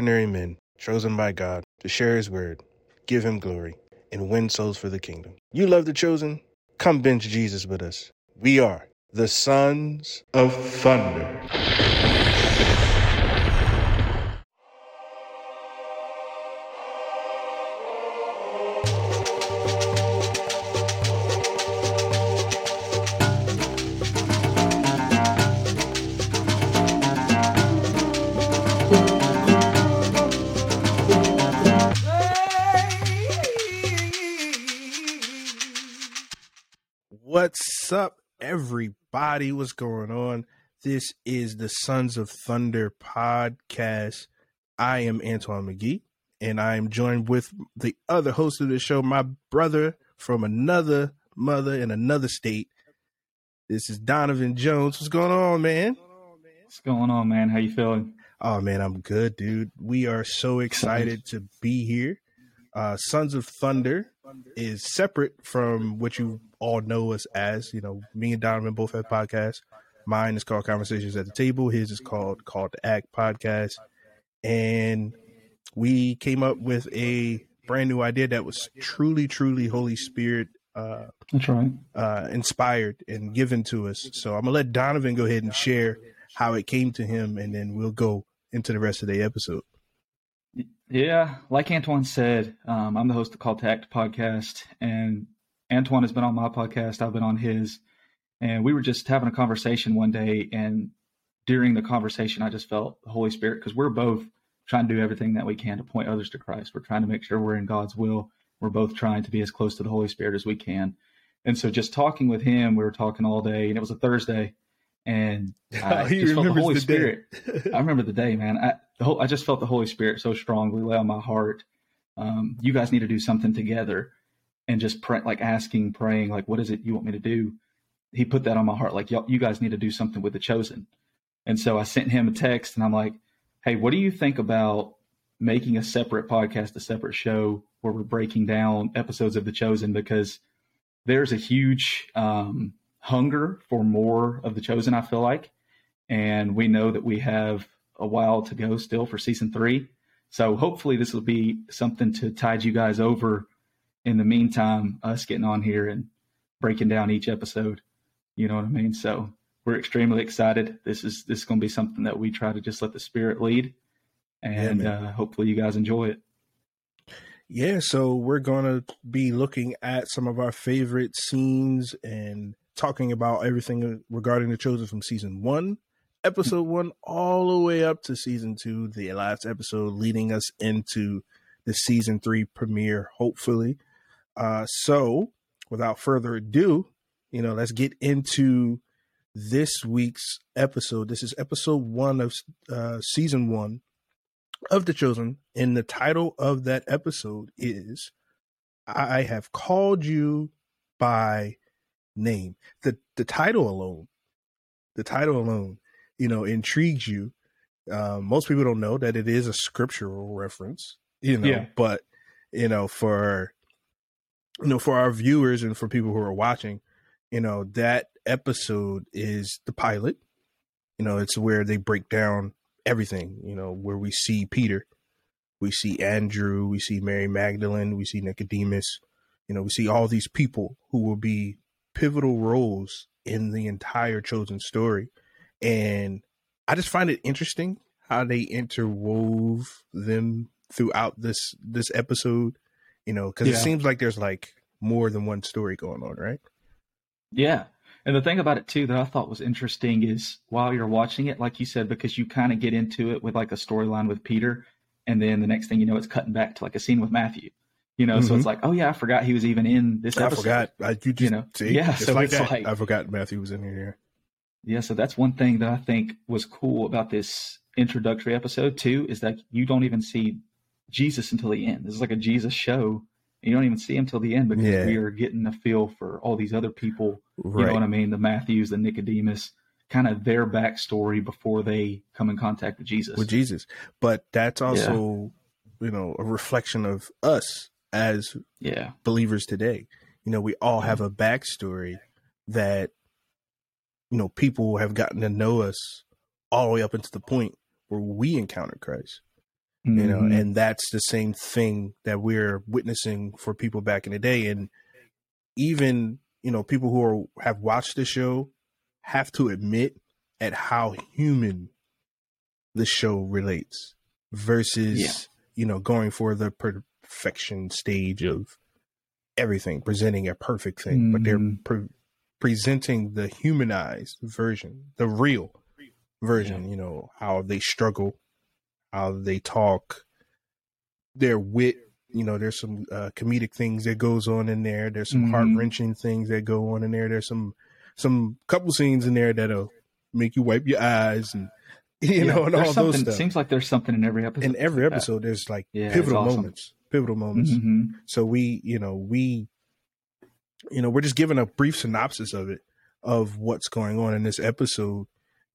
ordinary men chosen by God to share his word, give him glory, and win souls for the kingdom. You love the chosen? Come bench Jesus with us. We are the sons of thunder. What's up, everybody? What's going on? This is the Sons of Thunder podcast. I am Antoine McGee, and I am joined with the other host of the show, my brother from another mother in another state. This is Donovan Jones. What's going on, man? What's going on, man? How you feeling? Oh man, I'm good, dude. We are so excited to be here. Uh, Sons of Thunder is separate from what you all know us as. You know, me and Donovan both have podcasts. Mine is called Conversations at the Table. His is called Called to Act Podcast. And we came up with a brand new idea that was truly, truly Holy Spirit uh, That's right. uh, inspired and given to us. So I'm gonna let Donovan go ahead and share how it came to him, and then we'll go into the rest of the episode. Yeah, like Antoine said, um, I'm the host of Call to Act podcast, and Antoine has been on my podcast. I've been on his, and we were just having a conversation one day, and during the conversation, I just felt the Holy Spirit because we're both trying to do everything that we can to point others to Christ. We're trying to make sure we're in God's will. We're both trying to be as close to the Holy Spirit as we can. And so, just talking with him, we were talking all day, and it was a Thursday, and I He just felt the Holy the. Spirit. I remember the day, man. I the whole, I just felt the Holy Spirit so strongly lay on my heart. Um, you guys need to do something together, and just pray, like asking, praying, like, what is it you want me to do? He put that on my heart, like, y'all, you guys need to do something with the chosen. And so I sent him a text, and I'm like, hey, what do you think about making a separate podcast, a separate show where we're breaking down episodes of the chosen because there's a huge um, hunger for more of the chosen. I feel like, and we know that we have a while to go still for season three. So hopefully this will be something to tide you guys over. In the meantime, us getting on here and breaking down each episode. You know what I mean? So we're extremely excited. This is this is going to be something that we try to just let the spirit lead, and man. uh, hopefully you guys enjoy it. Yeah, so we're going to be looking at some of our favorite scenes and talking about everything regarding the chosen from season one, episode one, all the way up to season two, the last episode leading us into the season three premiere, hopefully. Uh, so without further ado, you know, let's get into this week's episode. This is episode one of uh, season one of the chosen and the title of that episode is i have called you by name. The the title alone the title alone you know intrigues you. Um, most people don't know that it is a scriptural reference you know Yeah. but you know for you know for our viewers and for people who are watching you know that episode is the pilot. You know it's where they break down everything, you know, where we see Peter, we see Andrew, we see Mary Magdalene, we see Nicodemus, you know, we see all these people who will be pivotal roles in the entire chosen story. And I just find it interesting how they interwove them throughout this this episode, you know, because it seems like there's like more than one story going on, right? Yeah. And the thing about it too that I thought was interesting is while you're watching it, like you said, because you kind of get into it with like a storyline with Peter, and then the next thing you know, it's cutting back to like a scene with Matthew. You know, so Mhm. it's like, oh yeah, I forgot he was even in this episode. I forgot. I, you just know, see, yeah, so like it's that. like- I forgot Matthew was in here. Yeah, so that's one thing that I think was cool about this introductory episode too, is that you don't even see Jesus until the end. This is like a Jesus show. And you don't even see him till the end because Yeah. we are getting a feel for all these other people Right. You know what I mean? The Matthews, the Nicodemus, kind of their backstory before they come in contact with Jesus. with Jesus. But that's also, you know, a reflection of us as yeah, believers today. You know, we all have a backstory that, you know, people have gotten to know us all the way up into the point where we encounter Christ. you know Mhm. and that's the same thing that we're witnessing for people back in the day and even you know people who are have watched the show have to admit at how human the show relates versus Yeah. you know going for the perfection stage of everything presenting a perfect thing but they're Mhm. pre- presenting the humanized version the real version you know how they struggle how they talk their wit you know there's some uh, comedic things that goes on in there there's some Mhm. heart-wrenching things that go on in there there's some some couple scenes in there that'll make you wipe your eyes and you Yeah, know and all those stuff Seems like there's something in every episode. in every episode there's like Yeah, pivotal awesome. moments pivotal moments. Mhm. so we you know we you know we're just giving a brief synopsis of it of what's going on in this episode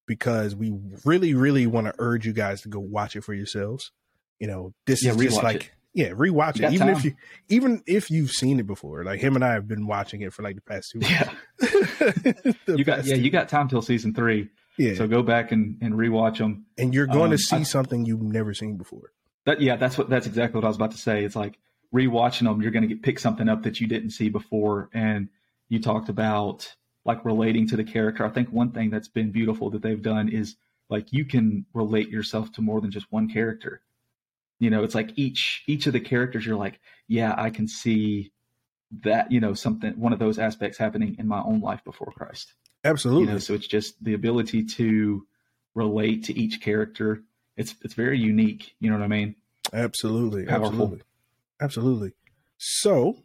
because we really really want to urge you guys to go watch it for yourselves. You know this Yeah, is just like it. yeah rewatch it. even if you even if you've seen it before like him and i have been watching it for like the past two Yeah, The you got yeah you got time till season three. yeah. So go back and, and rewatch them. and you're going um, to see I- something you've never seen before That yeah, that's what that's exactly what I was about to say. It's like rewatching them, you're going to get pick something up that you didn't see before, and you talked about like relating to the character. I think one thing that's been beautiful that they've done is like you can relate yourself to more than just one character. You know, it's like each each of the characters, you're like, yeah, I can see that you know something one of those aspects happening in my own life before Christ. absolutely you know so it's just the ability to relate to each character it's it's very unique you know what i mean Absolutely. Powerful. Absolutely. Absolutely. So,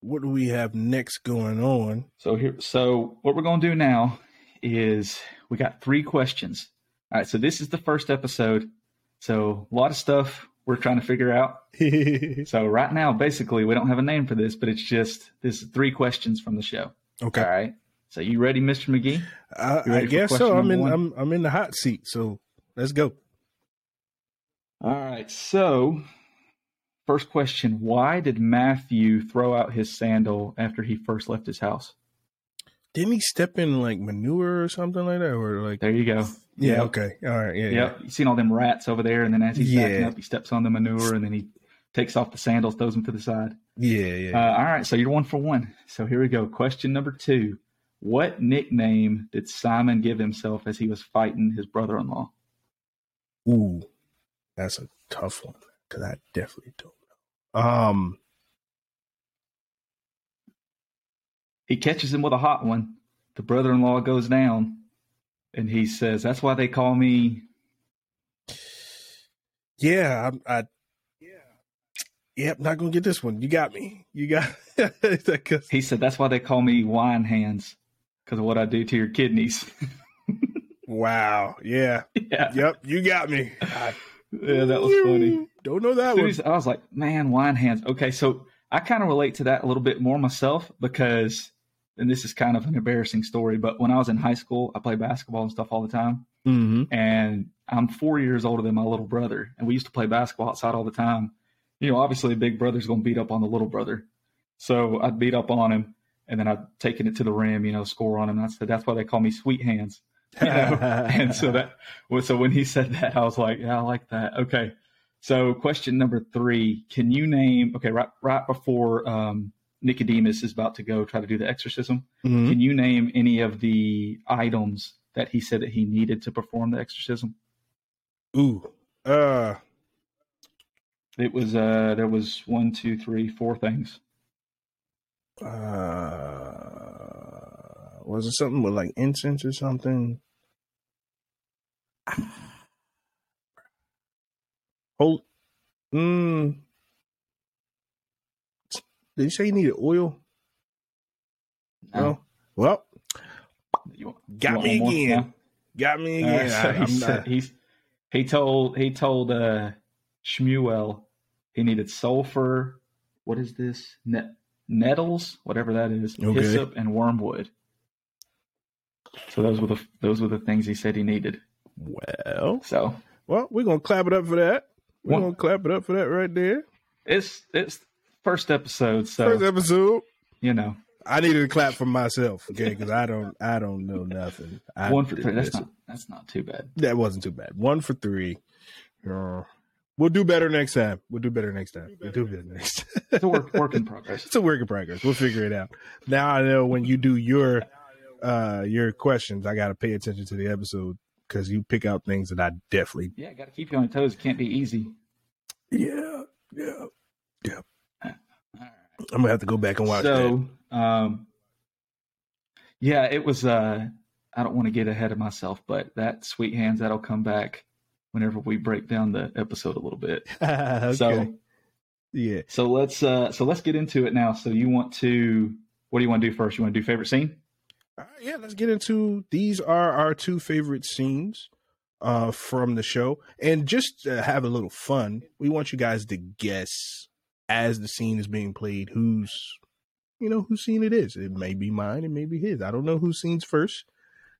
what do we have next going on? so here so what we're going to do now is we got three questions all right so this is the first episode so a lot of stuff we're trying to figure out so right now basically we don't have a name for this but it's just this is three questions from the show Okay. all right so you ready mr mcgee I, I guess so. I'm in one? I'm I'm in the hot seat. So, let's go. All right so first question why did matthew throw out his sandal after he first left his house Didn't he step in like manure or something like that or like There you go. Yeah, Yep. okay. All right. Yeah. Yep. You seen all them rats over there, and then as he's backing up, he steps on the manure, and then he takes off the sandals, throws them to the side. Yeah, yeah. Uh, yeah. all right, so you're one for one. So here we go. Question number two: What nickname did Simon give himself as he was fighting his brother-in-law? Ooh. That's a tough one cuz I definitely don't know. Um He catches him with a hot one. The brother-in-law goes down, and he says, "That's why they call me." yeah, I I Yeah. Yep, not going to get this one. You got me. You got. He said, "That's why they call me wine hands because of what I do to your kidneys." Wow. Yeah. yeah, Yep. You got me. I- yeah, that was funny. Don't know that one. I was like, man, wine hands. Okay, so I kind of relate to that a little bit more myself because, and this is kind of an embarrassing story, but when I was in high school, I played basketball and stuff all the time. Mm-hmm. And I'm four years older than my little brother, and we used to play basketball outside all the time. You know, obviously, a big brother's going to beat up on the little brother. So I'd beat up on him, and then I'd taken it to the rim, you know, score on him. And I said, that's why they call me Sweet Hands. You know? and so that so when he said that, I was like, yeah, I like that. Okay. So question number three, can you name okay, right right before um Nicodemus is about to go try to do the exorcism, Mhm. can you name any of the items that he said that he needed to perform the exorcism? Ooh. Uh. It was uh there was one, two, three, four things. Uh. Was it something with like incense or something? Hold. Mm. Did you say you needed oil? No. Well, You want- got me again. Got me Uh, again. so I, he, said, he's he told he told uh Shmuel he needed sulfur. What is this? Net, nettles, whatever that is, Okay. hyssop and wormwood. So those were the those were the things he said he needed. Well, So well, we're gonna clap it up for that. We're One- gonna clap it up for that right there. it's it's first episode, so First episode. you know I needed to clap for myself, okay? Because I don't, I don't know nothing. I one for three. That's not that's not too bad. That wasn't too bad. One for three. Uh, We'll do better next time. We'll do better next time. We'll do better next. Time. it's a work, work in progress. it's a work in progress. We'll figure it out. Now I know when you do your uh your questions, I got to pay attention to the episode because you pick out things that I definitely yeah got to keep you on toes. It can't be easy. Yeah, yeah, yeah. I'm gonna have to go back and watch so, that. Um, yeah, it was. Uh, I don't want to get ahead of myself, but that sweet hands that'll come back whenever we break down the episode a little bit. okay. So, yeah. So let's uh, so let's get into it now. So you want to? What do you want to do first? You want to do favorite scene? Uh, yeah, let's get into these are our two favorite scenes uh, from the show, and just to have a little fun, we want you guys to guess as the scene is being played who's you know whose scene it is. It may be mine, it may be his. I don't know whose scene's first.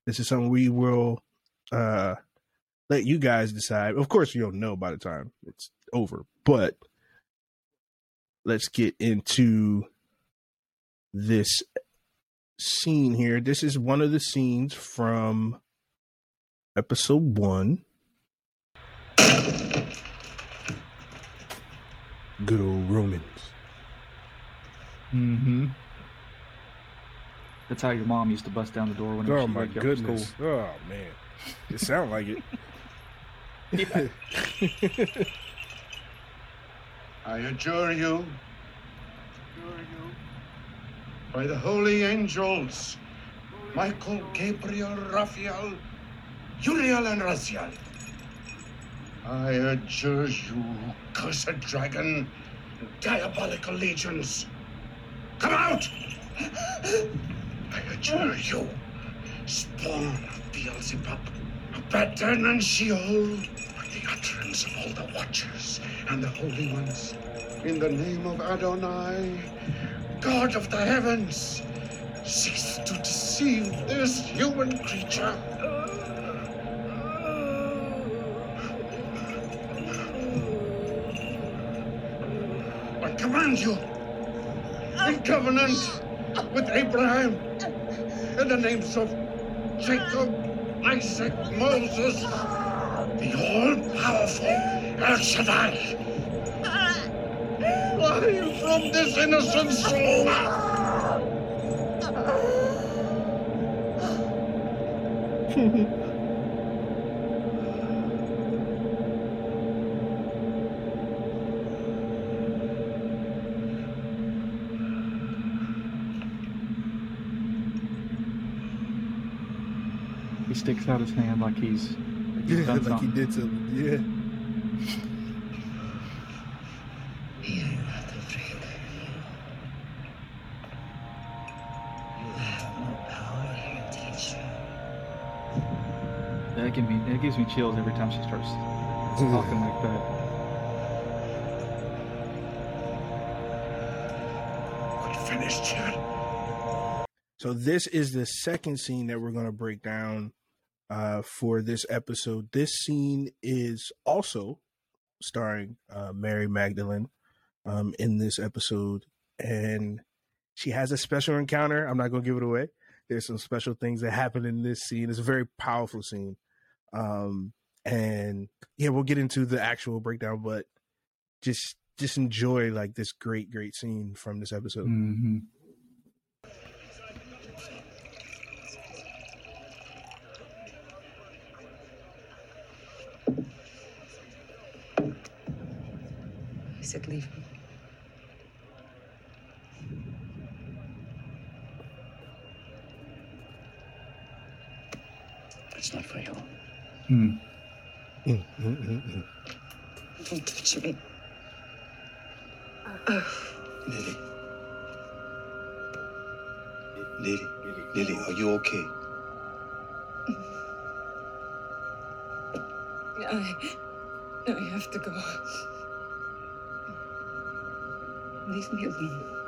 This is something we will uh, let you guys decide. Of course, you'll know by the time it's over, but let's get into this scene here. This is one of the scenes from episode one. Good old Romans. Mm-hmm. That's how your mom used to bust down the door when oh, she my goodness. Oh man. It sounds like it. I adjure you, adjure you by the holy angels, Michael, Gabriel, Raphael, Uriel, and Raziel. I adjure you, cursed dragon, diabolical legions, come out! I adjure you, spawn of Beelzebub, Abaddon and Sheol, by the utterance of all the watchers and the holy ones, in the name of Adonai, God of the heavens, cease to deceive this human creature. I command you, in covenant with Abraham, in the names of Jacob, Isaac, Moses, the all-powerful El Shaddai, fly from this innocent soul. he sticks out his hand like he's, like, he's yeah, like he did something. Yeah. It gives me chills every time she starts talking like that. Finished yet? So this is the second scene that we're going to break down uh, for this episode. This scene is also starring uh, Mary Magdalene um, in this episode, and she has a special encounter. I'm not going to give it away. There's some special things that happen in this scene. It's a very powerful scene. Um, and yeah, we'll get into the actual breakdown, but just just enjoy like this great, great scene from this episode. Mm-hmm. I said, leave me. It's not for you. Mm. Mm, mm, mm, Don't touch me. Lily. Lily. Lily, are you okay? I, I have to go. Leave me alone.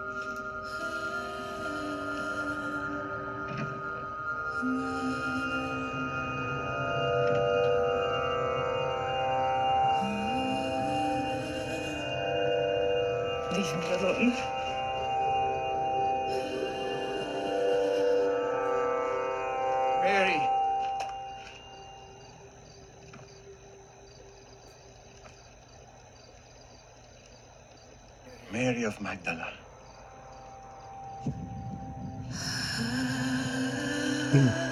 Mary. Mary of Magdala. Mm.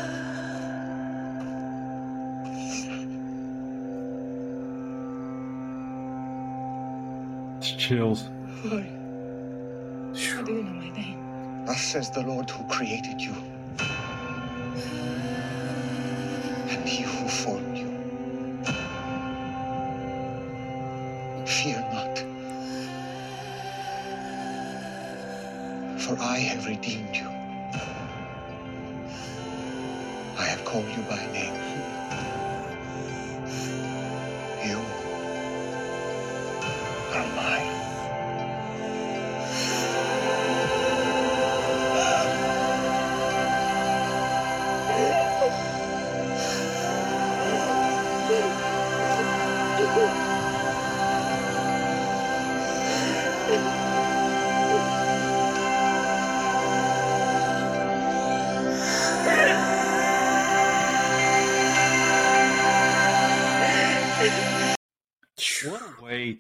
Says the Lord who created you, and he who formed you. Fear not, for I have redeemed you. I have called you by name.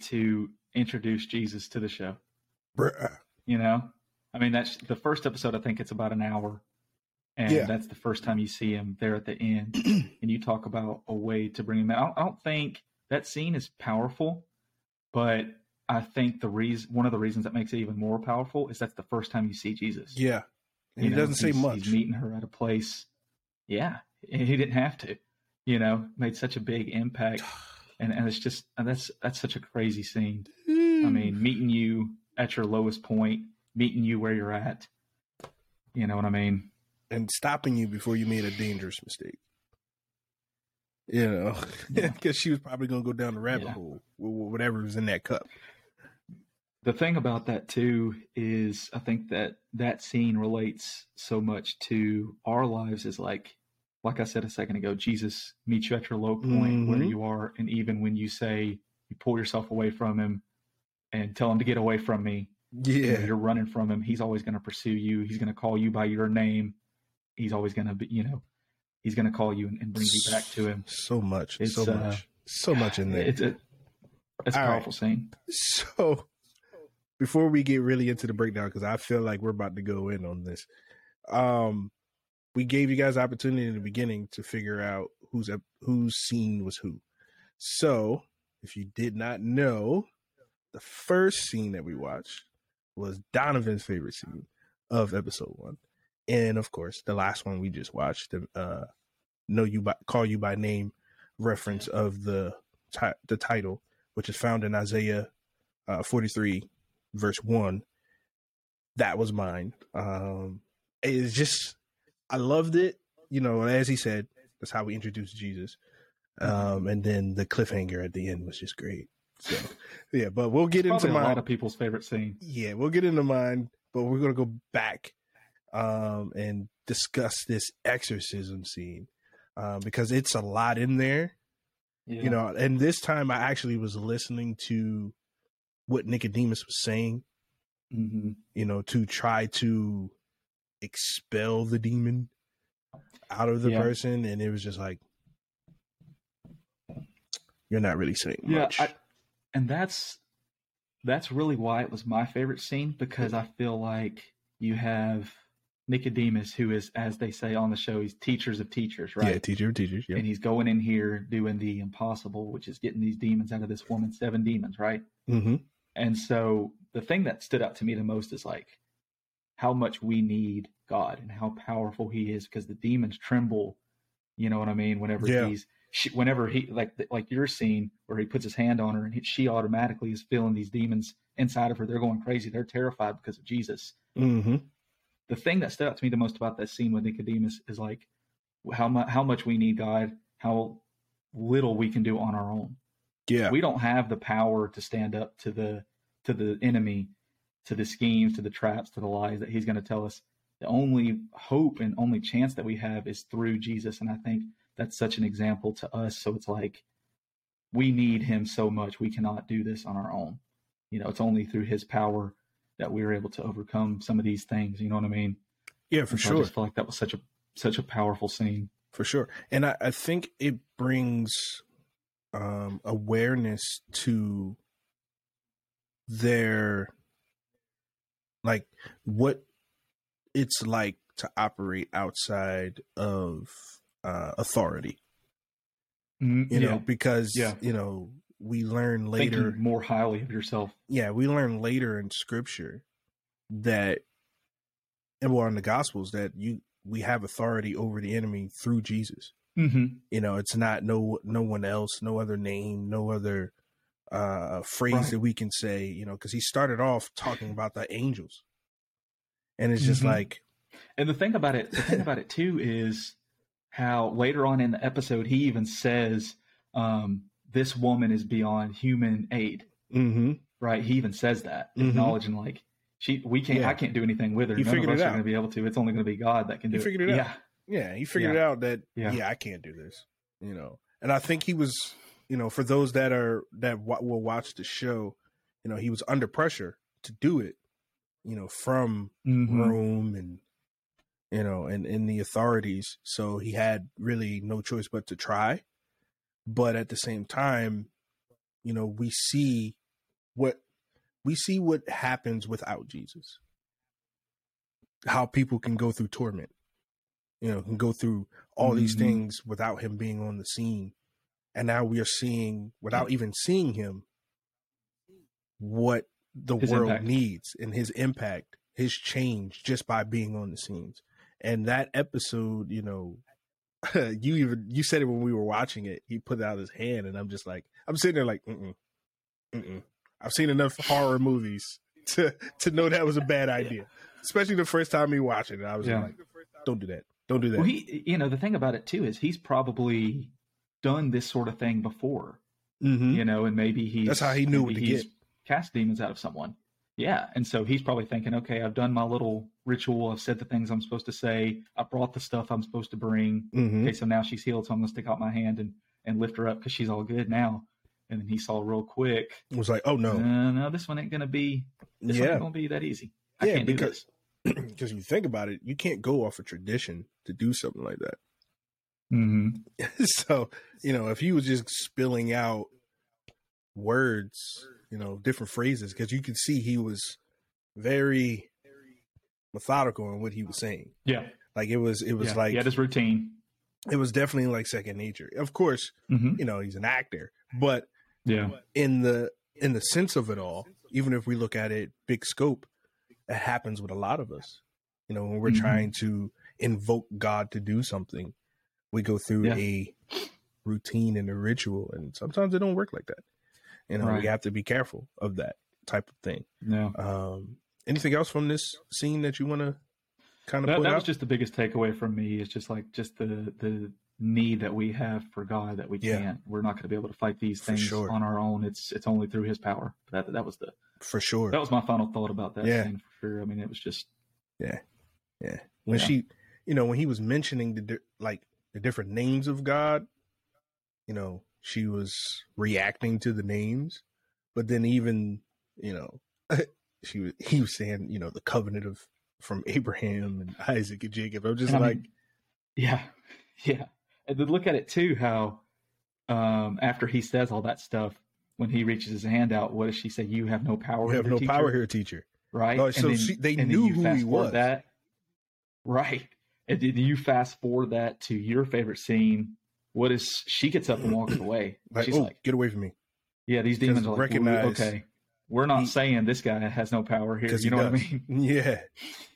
To introduce Jesus to the show. Bruh. You know, I mean, that's the first episode. I think it's about an hour, and Yeah. that's the first time you see him there at the end. and you talk about a way to bring him out. I don't think that scene is powerful, but I think the reason, one of the reasons that makes it even more powerful, is that's the first time you see Jesus. Yeah. And You he know, doesn't say much. He's meeting her at a place. Yeah, he didn't have to. You know, made such a big impact, and and it's just and that's that's such a crazy scene. I Hmm. mean, meeting you at your lowest point, meeting you where you're at. You know what I mean? and stopping you before you made a dangerous mistake. You know, Yeah. because she was probably going to go down the rabbit Yeah. hole with whatever was in that cup. The thing about that too is I think that that scene relates so much to our lives is like like I said a second ago, Jesus meets you at your low point where Mhm. you are and even when you say you pull yourself away from him and tell him to get away from me, Yeah, you're running from him, he's always going to pursue you. He's going to call you by your name. He's always going to be, you know, he's going to call you and, and bring you back to him. so much, It's, so uh, much, so much in there. It's a it's a All right. powerful scene. So, before we get really into the breakdown, because I feel like we're about to go in on this, um, we gave you guys opportunity in the beginning to figure out whose ep- whose scene was who. So, if you did not know, the first scene that we watched was Donovan's favorite scene of episode one, and of course, the last one we just watched, the uh, "Know You by Call You by Name" reference of the ti- the title which is found in Isaiah uh, 43, verse 1. That was mine. Um, it's just, I loved it. You know, as he said, that's how we introduced Jesus. Um, and then the cliffhanger at the end was just great. So, yeah, but we'll get into Probably a lot of people's favorite scene. Yeah, we'll get into mine, but we're going to go back um, and discuss this exorcism scene uh, because it's a lot in there Yeah. you know and this time i actually was listening to what nicodemus was saying hmm you know to try to expel the demon out of the Yeah. person and it was just like you're not really saying yeah, much I, and that's that's really why it was my favorite scene because I feel like you have Nicodemus, who is, as they say on the show, he's teachers of teachers, right? yeah teacher of teachers yeah And he's going in here doing the impossible, which is getting these demons out of this woman, seven demons, right? mm-hmm. And so the thing that stood out to me the most is like how much we need God and how powerful He is because the demons tremble. You know what I mean? Whenever Yeah. he's she, whenever he like like your scene where he puts his hand on her and he, she automatically is feeling these demons inside of her. They're going crazy. They're terrified because of Jesus. Mm-hmm. The thing that stood out to me the most about that scene with Nicodemus is like how much how much we need God, how little we can do on our own yeah we don't have the power to stand up to the to the enemy to the schemes to the traps to the lies that he's going to tell us. The only hope and only chance that we have is through jesus and i think that's such an example to us. So it's like we need him so much we cannot do this on our own. You know it's only through his power that we're able to overcome some of these things you know what i mean? Yeah for so i just feel like that was such a such a powerful scene. For sure. And I, I think it brings um awareness to their like what it's like to operate outside of uh, authority. Mm, You yeah. know, because Yeah. you know we learn later. thinking more highly of yourself. yeah, we learn later in scripture that, and well, in the Gospels that you we have authority over the enemy through Jesus. Mm-hmm. You know, it's not no no one else, no other name, no other uh phrase Right. that we can say. You know, because he started off talking about the angels, and it's just Mhm. like, And the thing about it, the thing about it too is how later on in the episode he even says, um, "This woman is beyond human aid." mm-hmm. Right? He even says that, Mhm. acknowledging like she, we can't, Yeah. I can't do anything with her. He None of us it are going to be able to. It's only going to be God that can He do figured it. it out. Yeah. Yeah, he figured Yeah. out that Yeah. yeah. I can't do this. You know, and I think he was, you know, for those that are that wa- will watch the show, you know, he was under pressure to do it. You know, from Mhm. Rome and you know, and in the authorities, so he had really no choice but to try. But at the same time, you know, we see what we see what happens without Jesus. How people can go through torment you know, can go through all these Mhm. things without him being on the scene. And now we are seeing, without even seeing him, what the His world impact. needs and his impact, his change just by being on the scenes. And that episode, you know, you even you said it when we were watching it. He put out his hand, and I'm just like, I'm sitting there like, mm mm, I've seen enough horror movies to to know that was a bad idea, especially the first time he watched it. I was Yeah. like, don't do that, don't do that. Well, he, you know, the thing about it too is he's probably done this sort of thing before, Mhm. you know, and maybe he's That's how he knew what to he's get. Cast demons out of someone. Yeah, and so he's probably thinking, okay, I've done my little ritual. I've said the things I'm supposed to say. I brought the stuff I'm supposed to bring. Mhm. Okay, so now she's healed, so I'm gonna stick out my hand and and lift her up because she's all good now. And then he saw real quick, It was like, oh no, uh, no, this one ain't gonna be. This one yeah, ain't gonna be that easy. I Yeah, can't do because- this. because you think about it, you can't go off a tradition to do something like that. Mm-hmm. so you know, if he was just spilling out words, you know, different phrases, because you could see he was very methodical in what he was saying. Yeah, Like it was, it was yeah. like yeah, had his routine. it was definitely like second nature. Of course, Mm-hmm. you know, he's an actor, but Yeah, in the in the sense of it all, even if we look at it big scope, it happens with a lot of us. You know, when we're Mhm. trying to invoke God to do something, we go through Yeah. a routine and a ritual, and sometimes it don't work like that. You know, Right. we have to be careful of that type of thing. no. Um, anything else from this scene that you want to kind of that, put that was just the biggest takeaway from me is just like just the the need that we have for God that we Yeah. can't we're not going to be able to fight these things sure. on our own it's it's only through his power that that was the for sure. that was my final thought about that Yeah. scene for sure I mean it was just Yeah, yeah. When Yeah. she, you know, when he was mentioning the like the different names of God, you know, she was reacting to the names, but then even, you know, she was he was saying, you know, the covenant of from Abraham and Isaac and Jacob. I'm just and I like, mean, yeah yeah and then look at it too how um after he says all that stuff when he reaches his hand out what does she say you have no power we have here, no teacher?" power here, teacher. right? Oh, And so then- she- they knew you who he was. That right? And then you fast forward that to your favorite scene. What is she gets up and walks away? Like, She's oh, like, get away from me. "Yeah, these demons are like, recognize okay, we're not he- saying this guy has no power here." Because You he know what I mean? Yeah,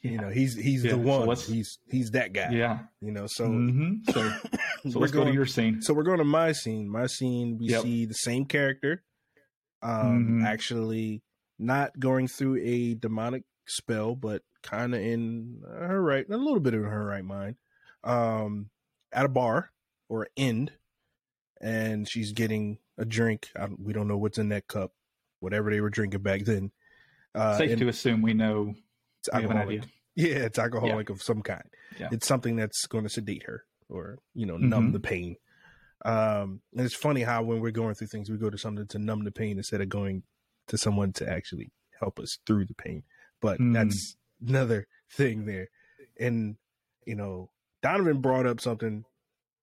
Yeah. you know, he's he's Yeah, the one. let's- he's he's that guy. yeah. You know, so Mhm. So, so we're let's go to your scene. So we're going to my scene. My scene, we Yep. see the same character, um, Mhm. actually not going through a demonic spell, but kind of in her right, a little bit in her right mind, um, at a bar or end, and she's getting a drink. I, we don't know what's in that cup, whatever they were drinking back then. Uh, Safe to assume we know. it's We have an alcoholic. idea. Yeah, it's alcoholic of some kind. Yeah. It's something that's going to sedate her or, you know, numb Mhm. the pain. Um, and it's funny how when we're going through things, we go to something to numb the pain instead of going to someone to actually help us through the pain. But Mm. that's another thing there. And, you know, Donovan brought up something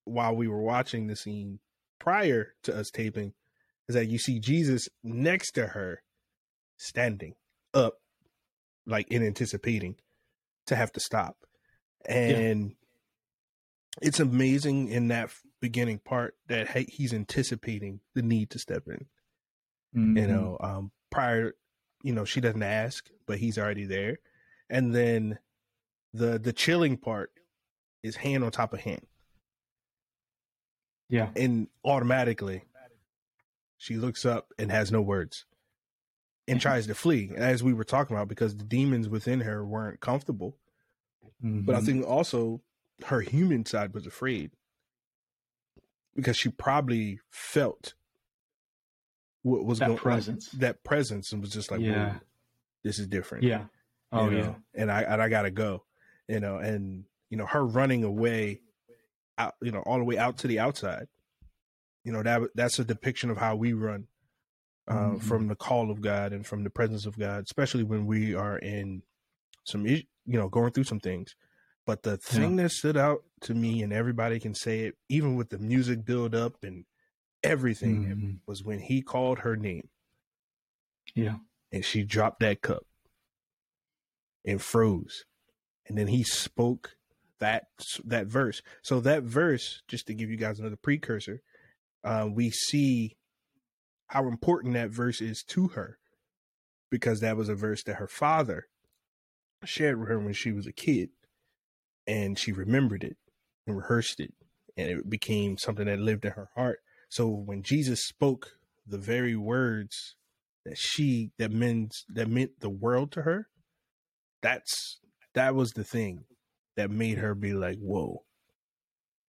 while we were watching the scene prior to us taping is that you see Jesus next to her standing up like in anticipating to have to stop. And it's amazing in that beginning part that he's anticipating the need to step in. Mhm. You know, um, prior, you know, she doesn't ask, but he's already there. And then the the chilling part is hand on top of hand, yeah, and automatically she looks up and has no words and tries to flee, as we were talking about, because the demons within her weren't comfortable. But I Mhm. think also her human side was afraid because she probably felt what was that going presence. that presence and was just like, Yeah. This is different. yeah. Oh know? yeah. And I and I gotta go. You know, and you know, her running away out you know, all the way out to the outside. You know, that that's a depiction of how we run uh, Mhm. from the call of God and from the presence of God, especially when we are in some you know, going through some things. But the thing that stood out to me, and everybody can say it, even with the music build up and everything, Mhm. was when he called her name Yeah. and she dropped that cup and froze. And then he spoke that that verse. So that verse just to give you guys another precursor uh, we see how important that verse is to her because that was a verse that her father shared with her when she was a kid and she remembered it and rehearsed it and it became something that lived in her heart. So when jesus spoke the very words that she that meant that meant the world to her that's that was the thing that made her be like whoa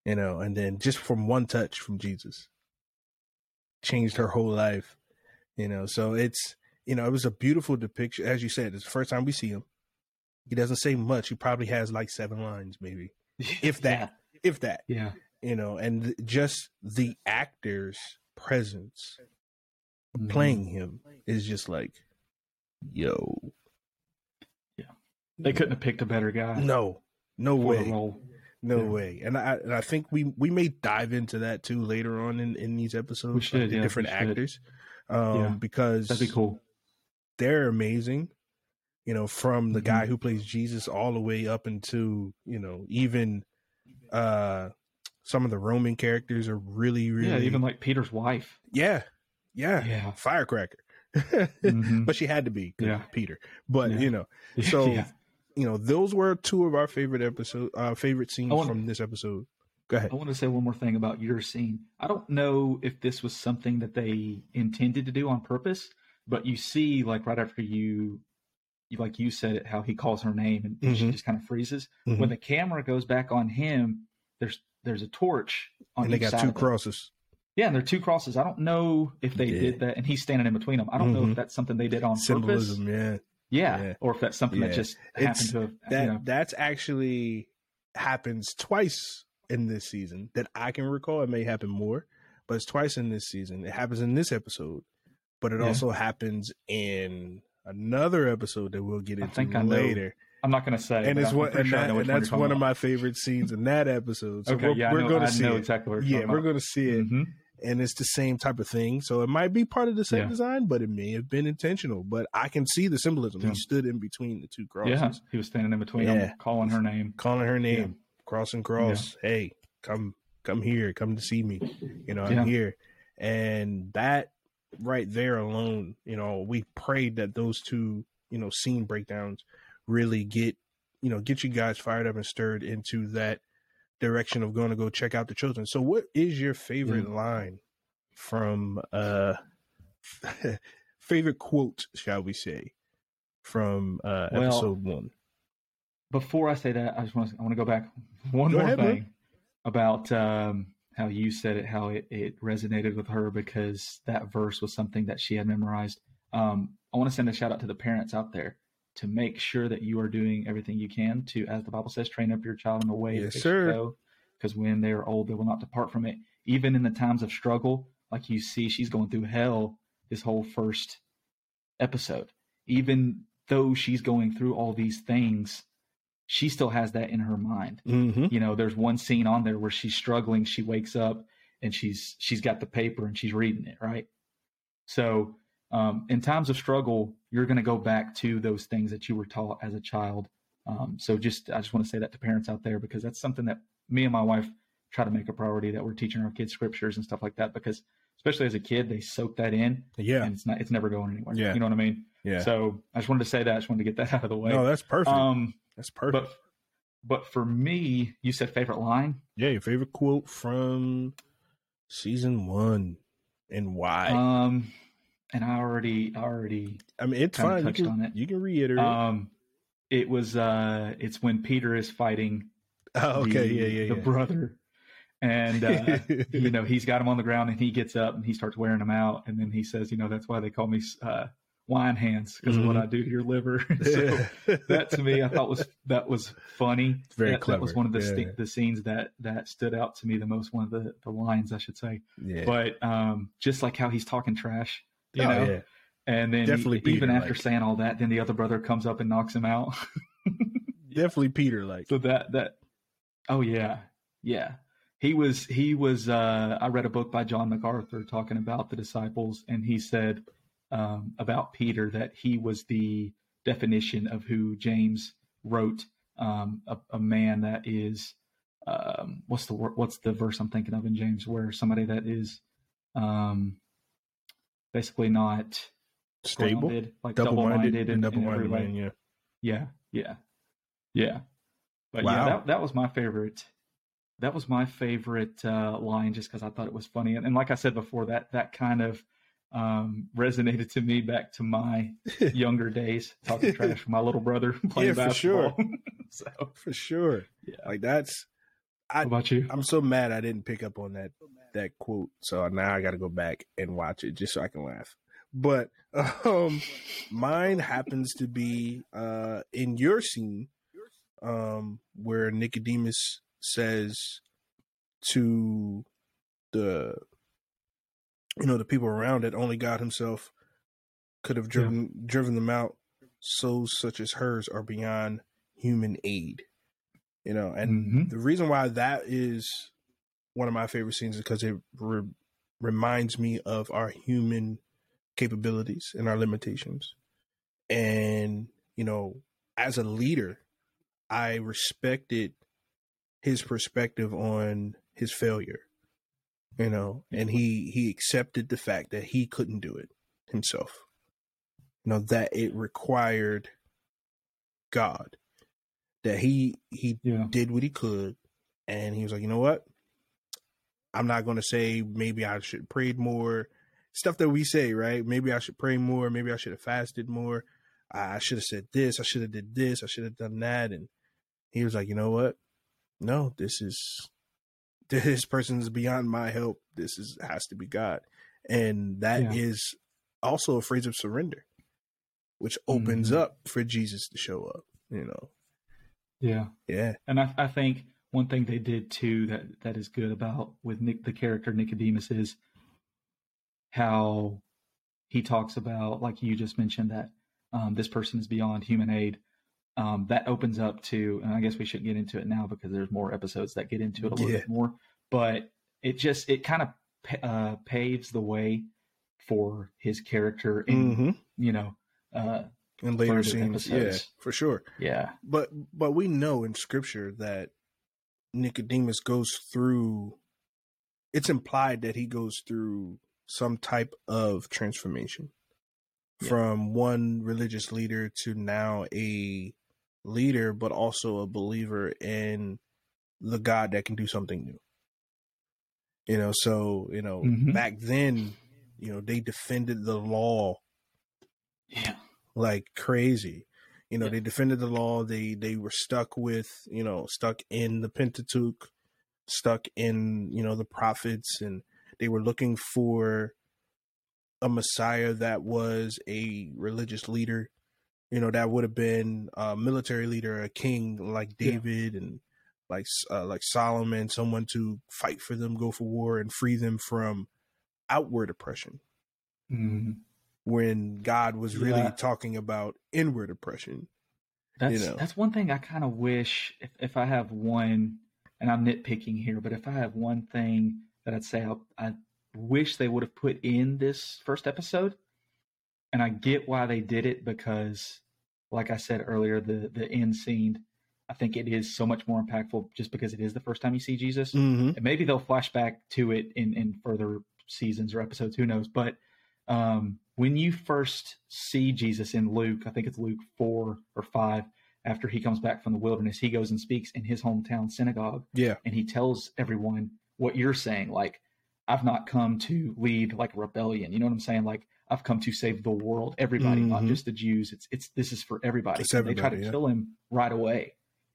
you know and then just from one touch from jesus changed her whole life you know so it's you know it was a beautiful depiction as you said it's the first time we see him he doesn't say much he probably has like seven lines maybe if that if that Yeah. you know and th- just the actor's presence Mhm. playing him is just like yo They couldn't have picked a better guy no no way no Yeah. way and i and i think we we may dive into that too later on in in these episodes We should, like the yeah, different actors um Yeah. because That'd be cool. they're amazing you know from the Mhm. guy who plays jesus all the way up into you know even uh some of the roman characters are really really Yeah, even like Peter's wife. yeah yeah, Yeah. firecracker Mhm. but she had to be Yeah. peter but you know So. You know those were two of our favorite episode uh favorite scenes want- from this episode go ahead I want to say one more thing about your scene. I don't know if this was something that they intended to do on purpose, but you see, like right after you, you like you said it, how he calls her name and she Mhm. just kind of freezes. Mhm. When the camera goes back on him, there's there's a torch on and they got two crosses Yeah, and there are two crosses. I don't know if they Yeah. did that, and he's standing in between them. I don't know Mhm. if that's something they did on purpose. symbolism yeah Yeah, Yeah. or if that's something Yeah. that just It's- happened to have. that you know, that's actually happens twice in this season that I can recall. It may happen more, but it's twice in this season. It happens in this episode, but it Yeah. also happens in another episode that we'll get I into I know later. I'm not going to say, it. And it's one, and, sure that, and that's one of about. my favorite scenes in that episode. So Okay, we're, yeah, I we're going to see know it. exactly you're Yeah, talking we're going to see it, Mhm. And it's the same type of thing. So it might be part of the same Yeah. design, but it may have been intentional. But I can see the symbolism. Yeah. He stood in between the two crosses. Yeah, he was standing in between Yeah. them, calling her name. calling her name, cross and cross. Hey, come, come here, come to see me. You know, I'm Yeah. here, and that right there alone, you know, we prayed that those two, you know, scene breakdowns really get, you know, get you guys fired up and stirred into that direction of going to go check out the chosen. So, what is your favorite line from uh favorite quote, shall we say, from uh Well, episode one? Before I say that, I just want to I want to go back one Go more ahead, thing about um, how you said it, how it, it resonated with her because that verse was something that she had memorized. Um, I want to send a shout out to the parents out there to make sure that you are doing everything you can to, as the Bible says, train up your child in the way Yes, they sir. should go. Because when they are old, they will not depart from it. Even in the times of struggle, like you see, she's going through hell this whole first episode. Even though she's going through all these things, she still has that in her mind Mm-hmm. you know there's one scene on there where she's struggling she wakes up and she's she's got the paper and she's reading it right so um, in times of struggle, you're going to go back to those things that you were taught as a child. Um, so just, I just want to say that to parents out there because that's something that me and my wife try to make a priority that we're teaching our kids scriptures and stuff like that because especially as a kid, they soak that in Yeah. and it's not, it's never going anywhere. Yeah. You know what I mean? Yeah. So I just wanted to say that. I just wanted to get that out of the way. no, that's perfect. um, that's perfect. but, but for me, you said favorite line. yeah, your favorite quote from season one and why? Um, and I already, I already I mean, it's fine. You touched can, on it. you can reiterate. Um, it was uh, it's when Peter is fighting oh, okay. the, yeah, yeah, the yeah. brother, and uh, you know he's got him on the ground, and he gets up and he starts wearing him out, and then he says, you know, that's why they call me uh, wine hands because of what Mhm. I do to your liver. so that to me, I thought was that was funny. Very that, That was one of the Yeah. st- the scenes that that stood out to me the most. One of the the lines, I should say. yeah. But um, just like how he's talking trash, you Oh, know. yeah. And then Definitely even Peter, after like- saying all that, then the other brother comes up and knocks him out. Definitely Peter. Like, so that that oh yeah. Yeah. He was he was uh I read a book by John MacArthur talking about the disciples and he said um about Peter that he was the definition of who James wrote um a, a man that is um what's the word what's the verse I'm thinking of in James where somebody that is um basically not stable, grounded, like double minded, in, and double every minded way. man. Yeah. Yeah, yeah, yeah. But Wow. yeah, that that was my favorite. That was my favorite uh, line, just because I thought it was funny, and, and like I said before, that that kind of um, resonated to me back to my younger days, talking trash with my little brother playing Yeah, for sure. basketball. so, For sure. yeah. Like that's. How about you? I'm so mad I didn't pick up on that that quote. So now I got to go back and watch it just so I can laugh. But um, mine happens to be uh, in your scene um, where Nicodemus says to the you know the people around it only God Himself could have driven driven them out. Souls such as hers are beyond human aid. You know, and Mhm. the reason why that is one of my favorite scenes because it re- reminds me of our human capabilities and our limitations. And, you know, as a leader, I respected his perspective on his failure. You know, and he he accepted the fact that he couldn't do it himself. You know, that it required God. That he he Yeah, did what he could, and he was like, you know what? I'm not going to say maybe I should prayed more. Stuff that we say, right? Maybe I should pray more. Maybe I should have fasted more. I should have said this. I should have did this. I should have done that. And he was like, you know what? No, this is this person is beyond my help. This is has to be God, and that is Yeah. also a phrase of surrender, which opens Mhm. up for Jesus to show up. You know, yeah. yeah, And I, I think one thing they did too that that is good about with Nick, the character Nicodemus is how he talks about, like you just mentioned, that um, this person is beyond human aid. Um, that opens up to, and I guess we should get into it now because there's more episodes that get into it a little Yeah. bit more. But it just it kind of uh, paves the way for his character in hmm you know uh, in later scenes, yeah, for sure. yeah But but we know in scripture that Nicodemus goes through. It's implied that he goes through some type of transformation Yeah. from one religious leader to now a leader, but also a believer in the God that can do something new. You know, so you know, Mhm. back then, you know, they defended the law yeah like crazy. You know, Yeah. they defended the law. They they were stuck with you know stuck in the Pentateuch, stuck in you know the prophets, and they were looking for a Messiah that was a religious leader. You know, that would have been a military leader, a king like Yeah. David and like uh, like Solomon, someone to fight for them, go for war, and free them from outward oppression Mhm. When God was really Yeah. talking about inward oppression. That's you know. that's one thing I kind of wish if, if I have one, and I'm nitpicking here, but if I have one thing that I'd say I, I wish they would have put in this first episode and I get why they did it because, like I said earlier, the the end scene, I think it is so much more impactful just because it is the first time you see Jesus. Mm-hmm. And maybe they'll flash back to it in in further seasons or episodes. Who knows? But um, when you first see Jesus in Luke, I think it's Luke four or five. After he comes back from the wilderness, he goes and speaks in his hometown synagogue Yeah. and he tells everyone what you're saying like i've not come to lead like a rebellion you know what i'm saying like i've come to save the world everybody not Mhm. just the jews it's it's this is for everybody And they try to yeah. kill him right away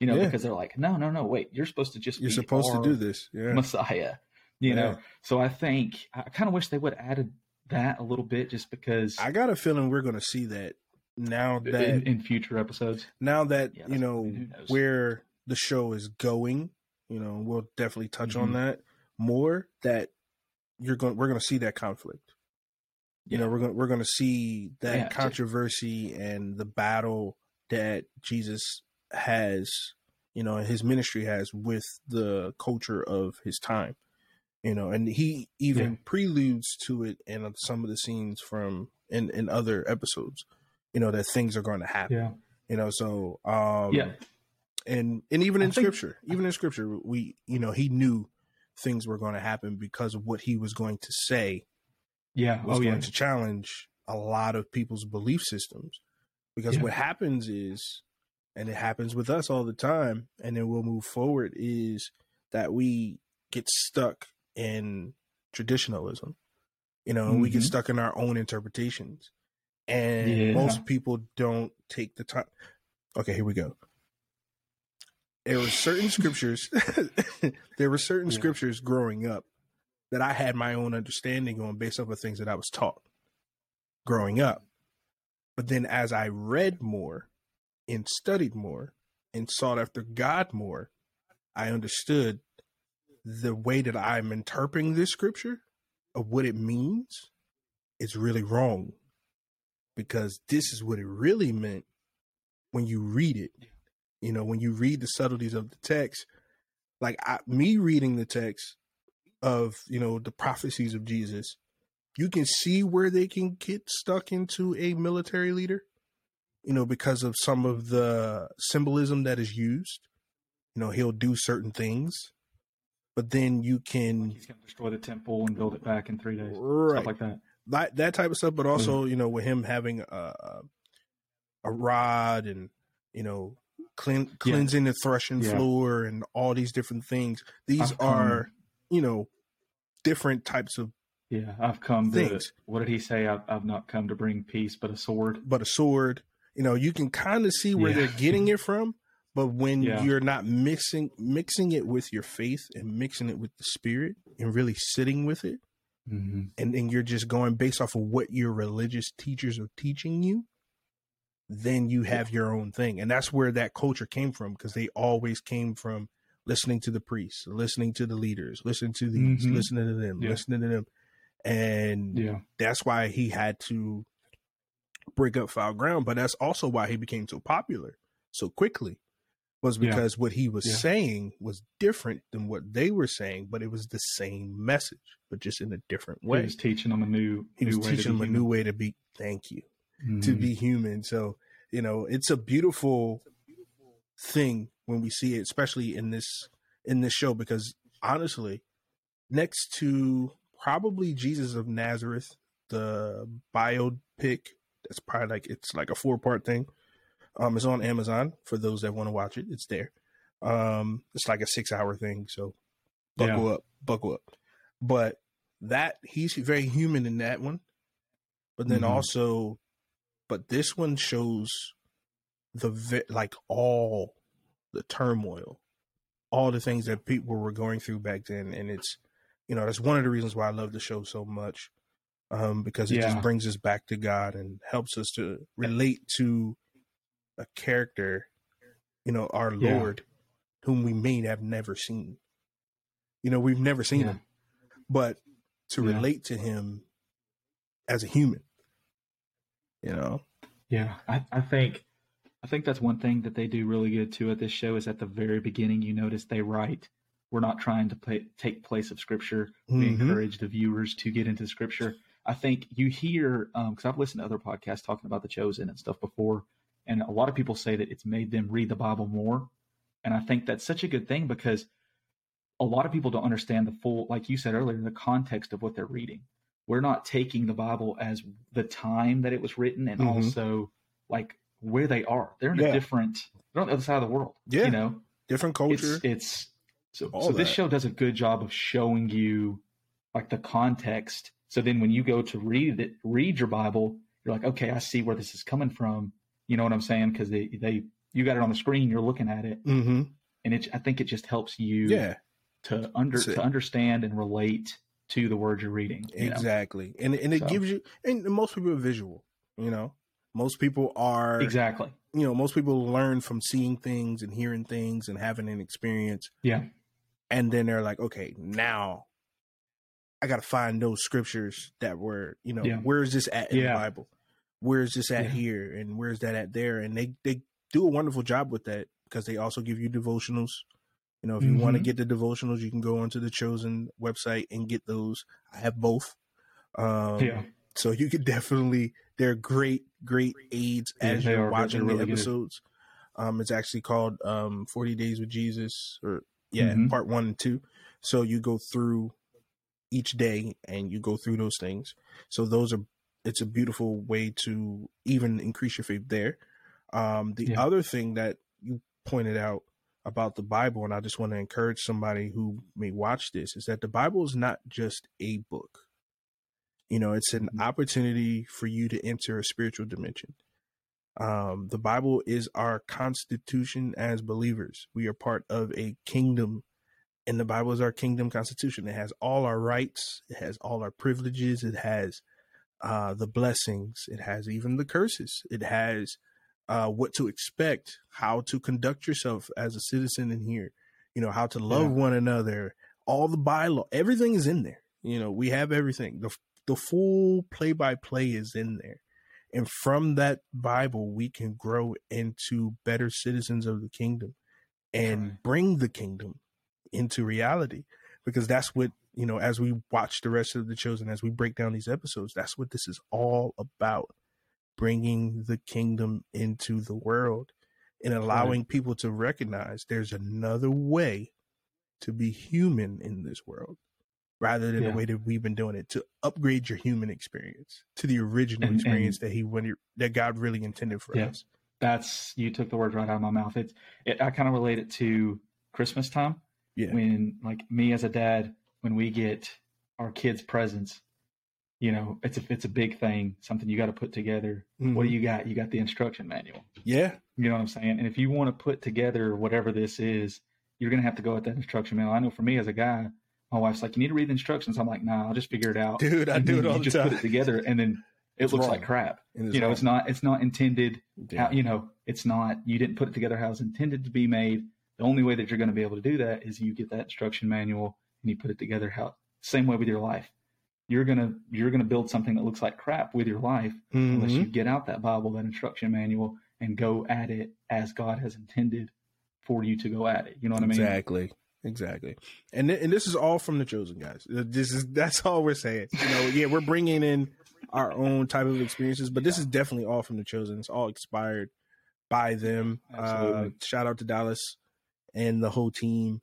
you know Yeah. because they're like no no no wait you're supposed to just You're be supposed to do this. Yeah. messiah you know so i think i kind of wish they would have added that a little bit just because I got a feeling we're going to see that now that in, in future episodes? Now that Yeah, you know where the show is going you know we'll definitely touch on Mhm. that more that you're going we're going to see that conflict. You know we're going we're going to see that Yeah, controversy and the battle that Jesus has you know his ministry has with the culture of his time you know and he even Yeah. preludes to it in some of the scenes from in in other episodes you know that things are going to happen yeah you know so um yeah and and even I in think- scripture even in scripture we you know he knew things were going to happen because of what he was going to say yeah was oh going yeah to challenge a lot of people's belief systems because Yeah. what happens is and it happens with us all the time and then we'll move forward is that we get stuck in traditionalism you know and we get Mhm. stuck in our own interpretations and Yeah. most people don't take the time okay here we go there were certain scriptures there were certain Yeah. scriptures growing up that I had my own understanding on based off of things that I was taught growing up. But then as I read more and studied more and sought after God more, I understood the way that I'm interpreting this scripture of what it means is really wrong. Because this is what it really meant when you read it. You know, when you read the subtleties of the text, like I, me reading the text of you know the prophecies of Jesus, you can see where they can get stuck into a military leader, you know, because of some of the symbolism that is used. You know, he'll do certain things, but then you can he's going to destroy the temple and build it back in three days right stuff like that that that type of stuff, but also mm-hmm. you know with him having a a rod and you know clean, cleansing the threshing Yeah. floor and all these different things. These I've come- are you know different types of Yeah, I've come to. What did he say? I've, I've not come to bring peace, but a sword. but a sword. You know, you can kind of see where Yeah. they're getting it from, but when Yeah. you're not mixing mixing it with your faith and mixing it with the spirit and really sitting with it, Mm-hmm. and then you're just going based off of what your religious teachers are teaching you, then you have your own thing. And that's where that culture came from because they always came from listening to the priests, listening to the leaders, listening to these, Mhm. listening to them, Yeah. listening to them. And Yeah, that's why he had to break up fallow ground. But that's also why he became so popular so quickly. Was Yeah. because what he was Yeah. saying was different than what they were saying, but it was the same message, but just in a different way. he was teaching them a new. he was new way to teaching be them a human. new way to be thank you to Mhm. be human so you know it's a beautiful thing when we see it especially in this in this show because honestly next to probably jesus of nazareth the biopic that's probably like it's like a four part thing um it's on amazon for those that want to watch it. It's there. Um it's like a six hour thing so buckle up buckle up. But that he's very human in that one. But then Mhm. also but this one shows the like all the turmoil all the things that people were going through back then and it's you know that's one of the reasons why i love the show so much um because it Yeah. just brings us back to god and helps us to relate to a character you know our Yeah. lord whom we may have never seen you know we've never seen Yeah. him but to Yeah. relate to him as a human you know Yeah, I, I think I think that's one thing that they do really good too at this show is at the very beginning you notice they write we're not trying to play, take place of scripture. We Mhm. encourage the viewers to get into scripture. I think you hear because I've listened to other podcasts talking about the chosen and stuff before, and a lot of people say that it's made them read the Bible more, and I think that's such a good thing because a lot of people don't understand the full, like you said earlier, the context of what they're reading. We're not taking the Bible as the time that it was written, and Mhm. also like where they are. They're in Yeah. a different, they're on the other side of the world. Yeah. you know, Different culture. it's it's so, All so this show does a good job of showing you like the context so then when you go to read it read your bible you're like okay i see where this is coming from you know what i'm saying because they they you got it on the screen you're looking at it hmm and it i think it just helps you Yeah, to under to understand and relate to the words you're reading you know? exactly. And and it So- gives you and most people are visual, you know. Most people are exactly you know, most people learn from seeing things and hearing things and having an experience yeah and then they're like, okay, now I got to find those scriptures that were, you know, Yeah. where is this at in Yeah. the Bible? Where is this at Yeah. here and where's that at there? And they they do a wonderful job with that because they also give you devotionals. You know, if you want to Mhm. get the devotionals, you can go onto the chosen website and get those. I have both. Um, yeah so you could definitely they're great great aids Yeah, as you're are. Watching the episodes um it's actually called um 40 days with jesus or yeah Mhm. part one and two so you go through each day and you go through those things so those are it's a beautiful way to even increase your faith there um the Yeah. other thing that you pointed out about the bible and i just want to encourage somebody who may watch this is that the bible is not just a book you know, it's an Mhm. opportunity for you to enter a spiritual dimension. Um, the Bible is our constitution as believers. We are part of a kingdom, and the Bible is our kingdom constitution. It has all our rights, it has all our privileges, it has uh, the blessings, it has even the curses, it has uh, what to expect, how to conduct yourself as a citizen in here, you know, how to love Yeah. one another, all the bylaw, everything is in there. You know, we have everything. The the full play by play is in there. And from that Bible, we can grow into better citizens of the kingdom and bring the kingdom into reality. Because that's what, you know, as we watch the rest of the chosen, as we break down these episodes, that's what this is all about bringing the kingdom into the world and allowing people to recognize there's another way to be human in this world rather than Yeah. the way that we've been doing it to upgrade your human experience to the original And- experience that he wanted that God really intended for Yeah. us. that's you took the words right out of my mouth it's it, i kind of relate it to christmas time Yeah. when like me as a dad when we get our kids presents you know it's a it's a big thing something you got to put together what do Mhm. you got you got the instruction manual Yeah. you know what i'm saying and if you want to put together whatever this is you're gonna have to go with that instruction manual i know for me as a guy my wife's like you need to read the instructions i'm like nah i'll just figure it out Dude, I And do it all you just time. put it together and then it It's looks wrong. like crap you know wrong. it's not it's not intended Yeah. how, you know, it's not, you didn't put it together how it's intended to be made. The only way that you're going to be able to do that is you get that instruction manual and you put it together how, same way with your life. You're to, you're to build something that looks like crap with your life unless Mhm. you get out that Bible, that instruction manual and go at it as God has intended for you to go at it. You know what I mean? Exactly. Exactly. And th- and this is all from the chosen guys. Uh, This is that's all we're saying. You know, yeah, we're bringing in our own type of experiences, but this is definitely all from the chosen. It's all expired by them. Uh, shout out to Dallas and the whole team.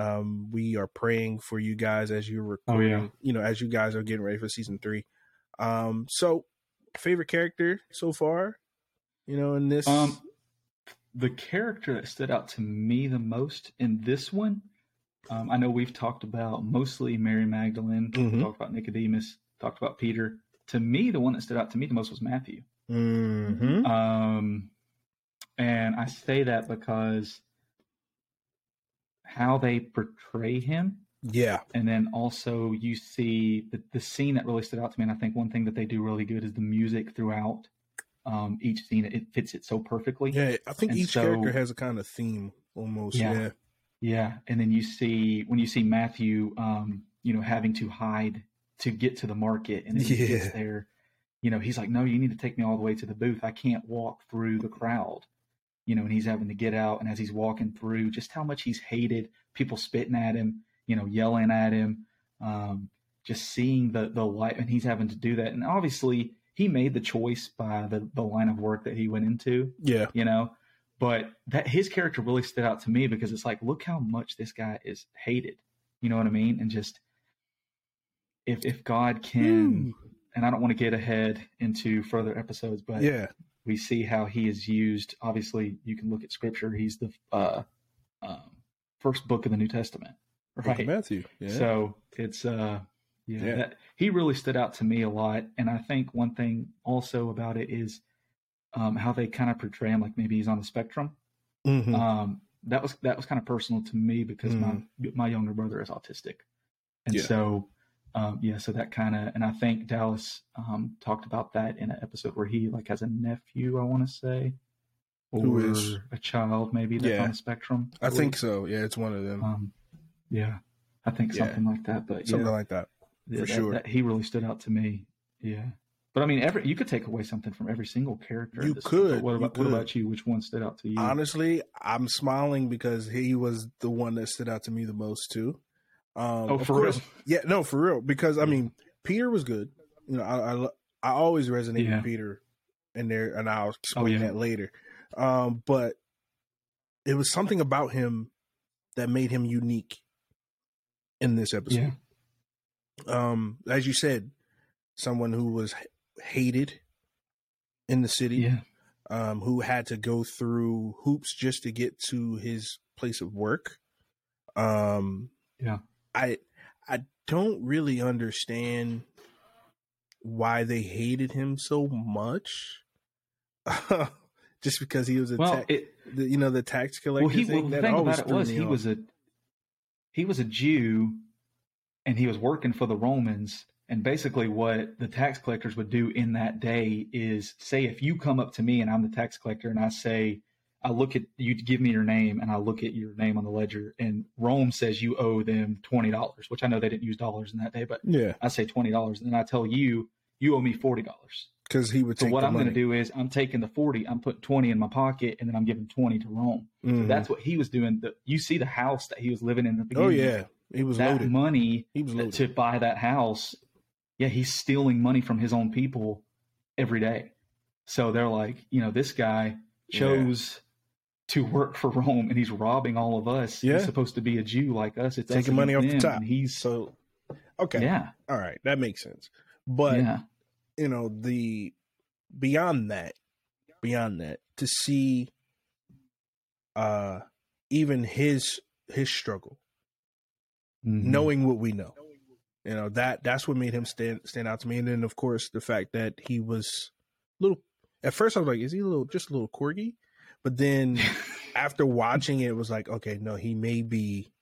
Um, we are praying for you guys as you're Oh, yeah. You know, as you guys are getting ready for season three. Um, so favorite character so far, you know, in this. Um, the character that stood out to me the most in this one, um, I know we've talked about mostly Mary Magdalene, Mhm. talked about Nicodemus, talked about Peter. To me, the one that stood out to me the most was Matthew. Mhm. Um, and I say that because how they portray him, yeah, and then also you see the, the scene that really stood out to me. And I think one thing that they do really good is the music throughout um, each scene. It fits it so perfectly. yeah. I think And each so- character has a kind of theme almost. Yeah. yeah. Yeah, and then you see when you see Matthew, um, you know, having to hide to get to the market, and then he Yeah. gets there. You know, he's like, "No, you need to take me all the way to the booth. I can't walk through the crowd." You know, and he's having to get out, and as he's walking through, just how much he's hated, people spitting at him, you know, yelling at him, um, just seeing the the light and he's having to do that. And obviously he made the choice by the the line of work that he went into Yeah. you know? But that his character really stood out to me because it's like look how much this guy is hated. You know what i mean? And just if if god can and i don't want to get ahead into further episodes but Yeah. We see how he is used obviously you can look at scripture he's the uh, um, first book of the new testament right Matthew. Yeah. so it's uh yeah, Yeah. That, he really stood out to me a lot and i think one thing also about it is um how they kind of portray him like maybe he's on the spectrum Mhm. um that was that was kind of personal to me because my my younger brother is autistic and Yeah. so um yeah so that kind of and i think dallas um talked about that in an episode where he like has a nephew i want to say or Who is- a child maybe that's Yeah. on the spectrum I think so. Yeah, it's one of them. um yeah i think Yeah. something like that but Something yeah, like that. for that- sure. that- he really stood out to me yeah but i mean every you could take away something from every single character You could, what you about, what about you which one stood out to you Honestly, I'm smiling because he was the one that stood out to me the most too. Um, Oh, of for course- real? Yeah, no, for real. Because I mean, Peter was good. You know, I I, I always resonate Yeah. with Peter, and there, and I'll explain Oh, yeah. that later. Um, but it was something about him that made him unique in this episode. yeah Um, as you said, someone who was hated in the city. yeah um, who had to go through hoops just to get to his place of work. Um, Yeah. I I don't really understand why they hated him so much. just because he was a well ta- it the, you know the tax collector well, he, thing. well, the that thing always about it was he off. was a he was a Jew, and he was working for the Romans. And basically, what the tax collectors would do in that day is say, if you come up to me and I'm the tax collector, and I say, I look at you, give me your name, and I look at your name on the ledger, and Rome says you owe them twenty dollars, which I know they didn't use dollars in that day, but yeah, I say twenty dollars, and then I tell you you owe me forty dollars. because he would So what I'm going to do is I'm taking the 40, I'm putting 20 in my pocket, and then I'm giving 20 to Rome. Mhm. That's what he was doing. The, you see the house that he was living in the oh yeah, he was that loaded. money he was loaded. to buy that house. Yeah, he's stealing money from his own people every day. So they're like, you know, this guy chose to work for Rome, and he's robbing all of us. Yeah. He's supposed to be a Jew like us. It's us Taking money off the top. and he's So okay, yeah, all right, that makes sense. But yeah, you know the beyond that beyond that to see uh even his his struggle Mhm. knowing what we know you know that that's what made him stand stand out to me and then of course the fact that he was little at first i was like is he a little just a little corgi but then after watching it, it was like okay no he may be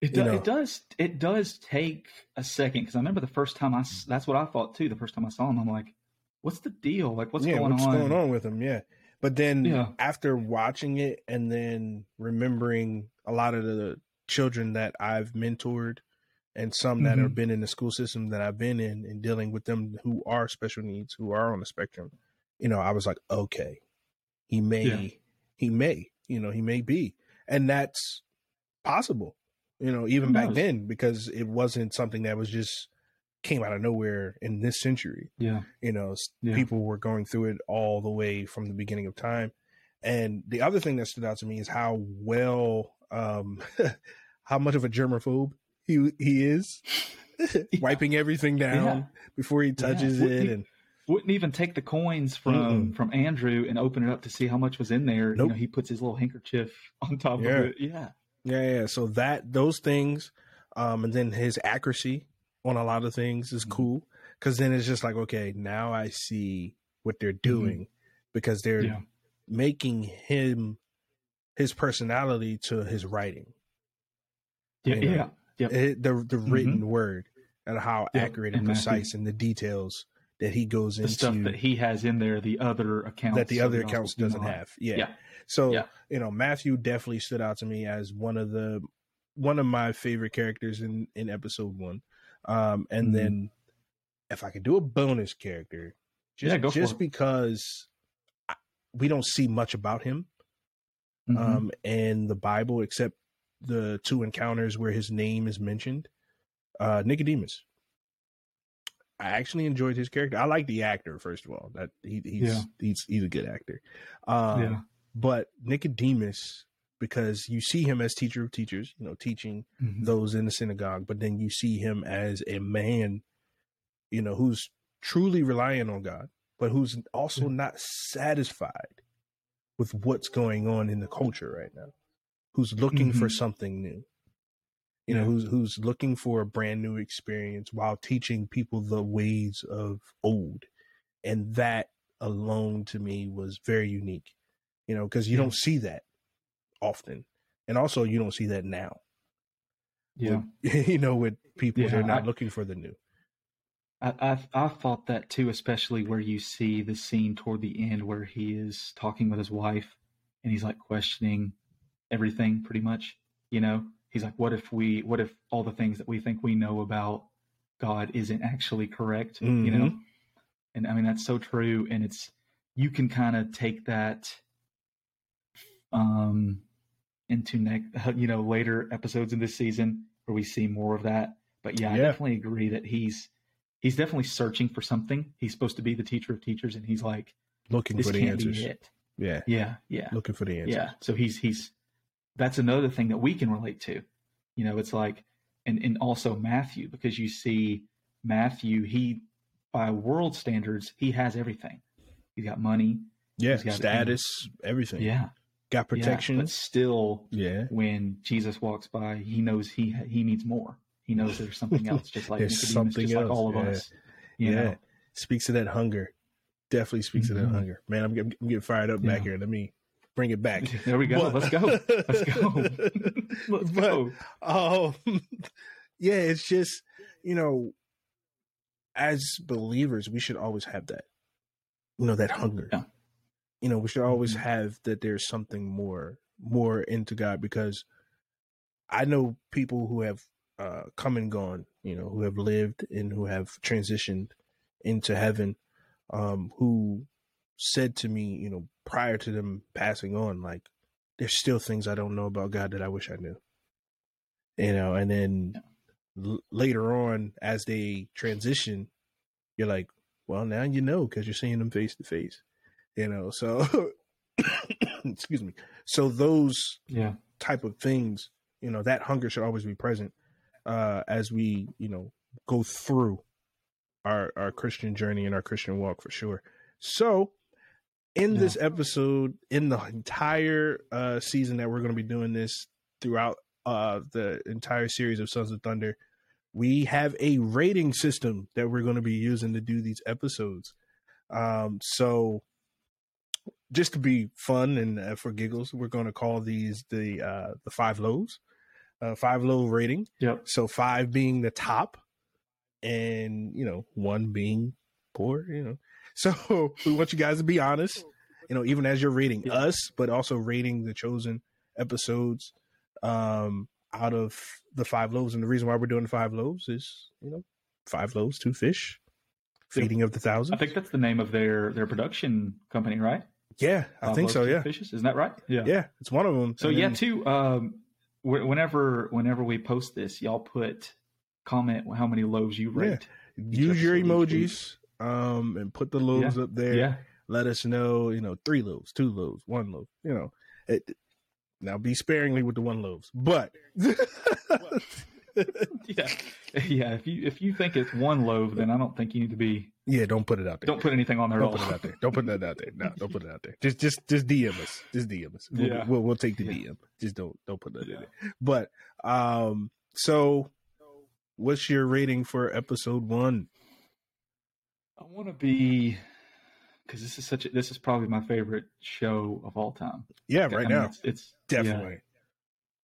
It, do, it does. It does take a second because I remember the first time I. That's what I thought too. The first time I saw him, I'm like, "What's the deal? Like, what's yeah going what's on?" going on with him yeah but then Yeah. after watching it and then remembering a lot of the children that I've mentored and some that Mhm. have been in the school system that I've been in and dealing with them who are special needs, who are on the spectrum, you know, I was like, okay, he may, Yeah. he may, you know, he may be. And that's possible, you know, even back then, because it wasn't something that was just came out of nowhere in this century Yeah, you know Yeah. people were going through it all the way from the beginning of time and the other thing that stood out to me is how well um how much of a germaphobe he he is wiping everything down Yeah. before he touches Wouldn't it and wouldn't even take the coins from Mm-mm. from Andrew and open it up to see how much was in there. Nope. You know, he puts his little handkerchief on top Yeah. of it. Yeah, yeah yeah so that those things um and then his accuracy on a lot of things is Mhm. cool because then it's just like okay now i see what they're doing because they're Mm-hmm. Yeah. making him his personality to his writing yeah, You know, yeah. Yep. it, the the written word and how Yep, accurate and and precise and the details that he goes into The into stuff that he has in there, the other accounts that the other accounts do doesn't have. Yeah. Yeah. So Yeah. you know, Matthew definitely stood out to me as one of the one of my favorite characters in in episode one. Um, and Mhm. then if I could do a bonus character, just Yeah, go for just because I, we don't see much about him Mhm. um, in the Bible, except the two encounters where his name is mentioned. Uh, Nicodemus. I actually enjoyed his character. I like the actor first of all. That he, he's Yeah. he's he's a good actor. Um, yeah. But Nicodemus, because you see him as teacher of teachers, you know, teaching Mhm. those in the synagogue, but then you see him as a man, you know, who's truly relying on God, but who's also Yeah. not satisfied with what's going on in the culture right now. Who's looking for Mhm. something new. You know, who's who's looking for a brand new experience while teaching people the ways of old. And that alone to me was very unique. You know, because you Yeah. don't see that often. And also you don't see that now Yeah. with- you know, with people Yeah, are not I- looking for the new. I, I I thought that too, especially where you see the scene toward the end where he is talking with his wife and he's like questioning everything pretty much. You know, he's like, "What if we? What if all the things that we think we know about God isn't actually correct?" You know, and I mean that's so true, and it's you can kind of take that um into next you know later episodes in this season where we see more of that. But yeah, I definitely agree that he's he's definitely searching for something. He's supposed to be the teacher of teachers, and he's like, Looking "This for the answers. be it." Yeah. Yeah, yeah, Looking for the answers. yeah. So he's he's that's another thing that we can relate to. You know, it's like and and also Matthew because you see Matthew he by world standards he has everything. He's got money. Yeah. He's got, Status, everything. Yeah, Got protection. Yeah, but still, Yeah. when Jesus walks by, he knows he he needs more. He knows there's something else, just like Nicodemus, something just like else, all of yeah. us. Yeah. know, Speaks to that hunger. Definitely speaks to that Mhm. hunger. Man, I'm I'm getting fired up back here. Let me bring it back. there we go. But- Let's go. Let's go. Let's But- go. Um, yeah, it's just you know, as believers, we should always have that, you know, that hunger. Yeah. You know, we should always Mhm. have that. There's something more, more into God because I know people who have uh, come and gone. You know, who have lived and who have transitioned into heaven, um, who said to me, you know, prior to them passing on, like, there's still things I don't know about God that I wish I knew. You know, and then l- later on, as they transition, you're like, well, now you know because you're seeing them face to face. You know, so excuse me. So those Yeah, type of things, you know, that hunger should always be present uh, as we, you know, go through our our Christian journey and our Christian walk for sure. So, in this episode, in the entire uh, season that we're going to be doing this throughout uh, the entire series of Sons of Thunder, we have a rating system that we're going to be using to do these episodes. Um, so just to be fun and uh, for giggles, we're going to call these the uh, the five lows, uh, five low rating. yep, So five being the top, and you know one being poor. You know, so we want you guys to be honest. You know, even as you're rating Yeah. us, but also rating the chosen episodes um, out of the five loaves. And the reason why we're doing five loaves is you know five loaves, two fish, feeding of the I think that's the name of their their production company, right? yeah, I Five think Loaves, so. Yeah, Fishes, isn't that right? Yeah. yeah, it's one of them. So And yeah, then- too. Um, whenever whenever we post this, y'all put comment how many loaves you Yeah. use your emojis um and put the loaves up there Yeah, let us know you know three loaves two loaves one loaf you know it, now be sparingly with the one loaves but yeah, yeah. If you if you think it's one loaf, then I don't think you need to be. yeah don't put it out there Don't put anything on there. don't put all. it out there don't put that out there no don't put it out there just just just dm us just dm us we'll, Yeah. we'll, we'll take the Yeah. dm just don't don't put that in Yeah. there but um so what's your rating for episode one I want to be because this is such a, this is probably my favorite show of all time. yeah I right mean, now it's, it's definitely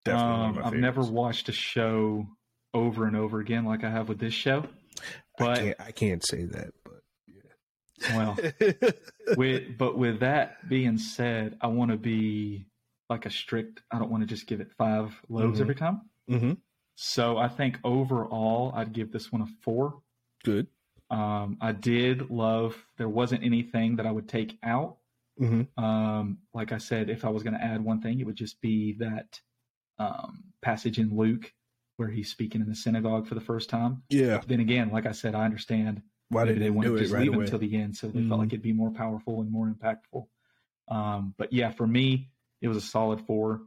yeah. definitely Um, I've never watched a show over and over again like I have with this show. I But can't, I can't say that but yeah. well, with but with that being said, I want to be like a strict. I don't want to just give it five loaves Mhm. every time. hmm So I think overall, I'd give this one a four. good Um, I did love. There wasn't anything that I would take out. hmm Um, like I said, if I was going to add one thing, it would just be that um, passage in Luke where he's speaking in the synagogue for the first time. yeah Then again, like I said, I understand Why did they wanted to just right leave away? till the end, so they felt Mhm. like it'd be more powerful and more impactful. Um, but yeah, for me, it was a solid four.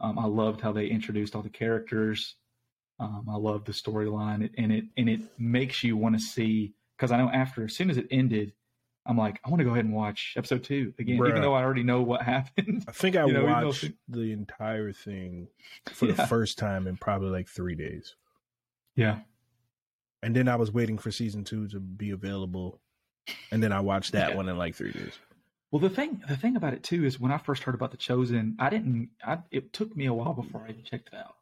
Um, I loved how they introduced all the characters. Um, I love the storyline, and it and it makes you want to see because I know after as soon as it ended, I'm like, I want to go ahead and watch episode two again, Bruh. even though I already know what happened. I think I You know, watched it- the entire thing for the first time in probably like three days. yeah, And then I was waiting for season two to be available. And then I watched that Yeah. one in like three days. Well, the thing the thing about it too is when I first heard about the Chosen, I didn't. I, it took me a while before I even checked it out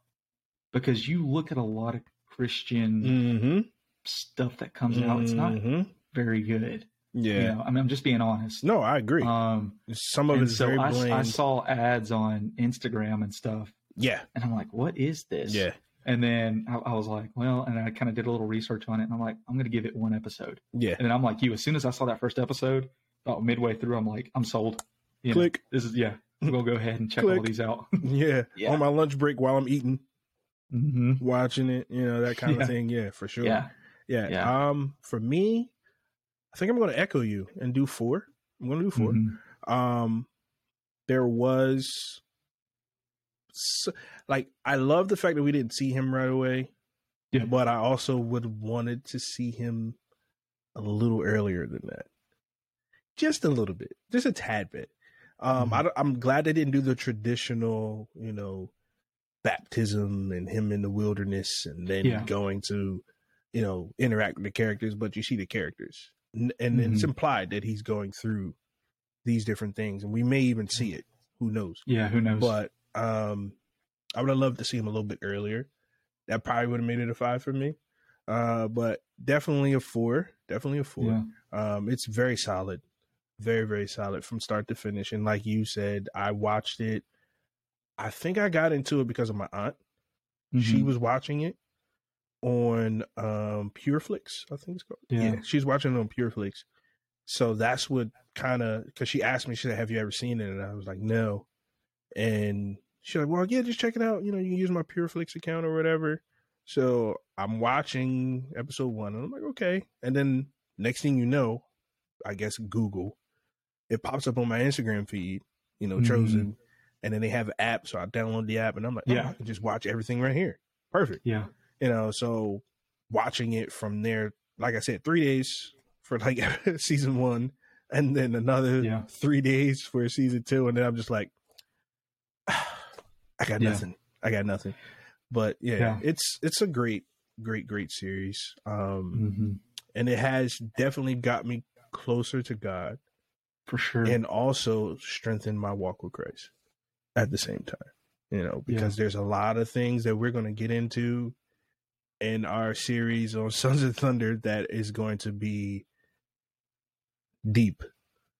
because you look at a lot of Christian Mm-hmm. Stuff that comes out. It's not very good. Yeah. You know, I mean, I'm just being honest. No, I agree. Um, Some of it's so very I, bland. I saw ads on Instagram and stuff, yeah. and I'm like, what is this? Yeah. And then I, I was like, well, and I kind of did a little research on it, and I'm like, I'm going to give it one episode. Yeah. And then I'm like you. As soon as I saw that first episode, about midway through, I'm like, I'm sold. You know, Click. this is yeah. I'm gonna go ahead and check all these out. Yeah. Yeah. On my lunch break while I'm eating, hmm watching it, you know, that kind Yeah. of thing. Yeah, for sure. Yeah, Yeah. Yeah. Um, for me, I think I'm going to echo you and do four. I'm going to do 4 Mhm. Um, there was, s like, I love the fact that we didn't see him right away. Yeah. But I also would have wanted to see him a little earlier than that, just a little bit, just a tad bit. Um. I, I'm glad they didn't do the traditional, you know, baptism and him in the wilderness and then Yeah. going to, you know, interact with the characters. But you see the characters, and it's Mhm. implied that he's going through these different things, and we may even see it. Who knows? Yeah, who knows? But um, I would have loved to see him a little bit earlier. That probably would have made it a five for me. Uh, but definitely a four. Definitely a four. yeah, Um, it's very solid, very very solid from start to finish. And like you said, I watched it. I think I got into it because of my aunt. She Mhm. was watching it on um Pureflix, I think it's called. Yeah. she's watching it on Pureflix. So that's what kind of because she asked me, she said, "Have you ever seen it?" And I was like, "No." And she's like, "Well, yeah, just check it out. You know, you can use my Pureflix account or whatever." So I'm watching episode one, and I'm like, "Okay." And then next thing you know, I guess Google, it pops up on my Instagram feed. You know, chosen, and then they have an app, so I download the app, and I'm like, "Oh, Yeah. I can just watch everything right here. Perfect." yeah, you know so watching it from there like i said three days for like season one and then another Yeah. three days for season two and then i'm just like i got Yeah. nothing i got nothing but yeah, Yeah. it's it's a great great great series um hmm and it has definitely got me closer to god for sure. and also strengthened my walk with christ at the same time you know because there's a lot of things that we're going to get into in our series on sons of thunder that is going to be deep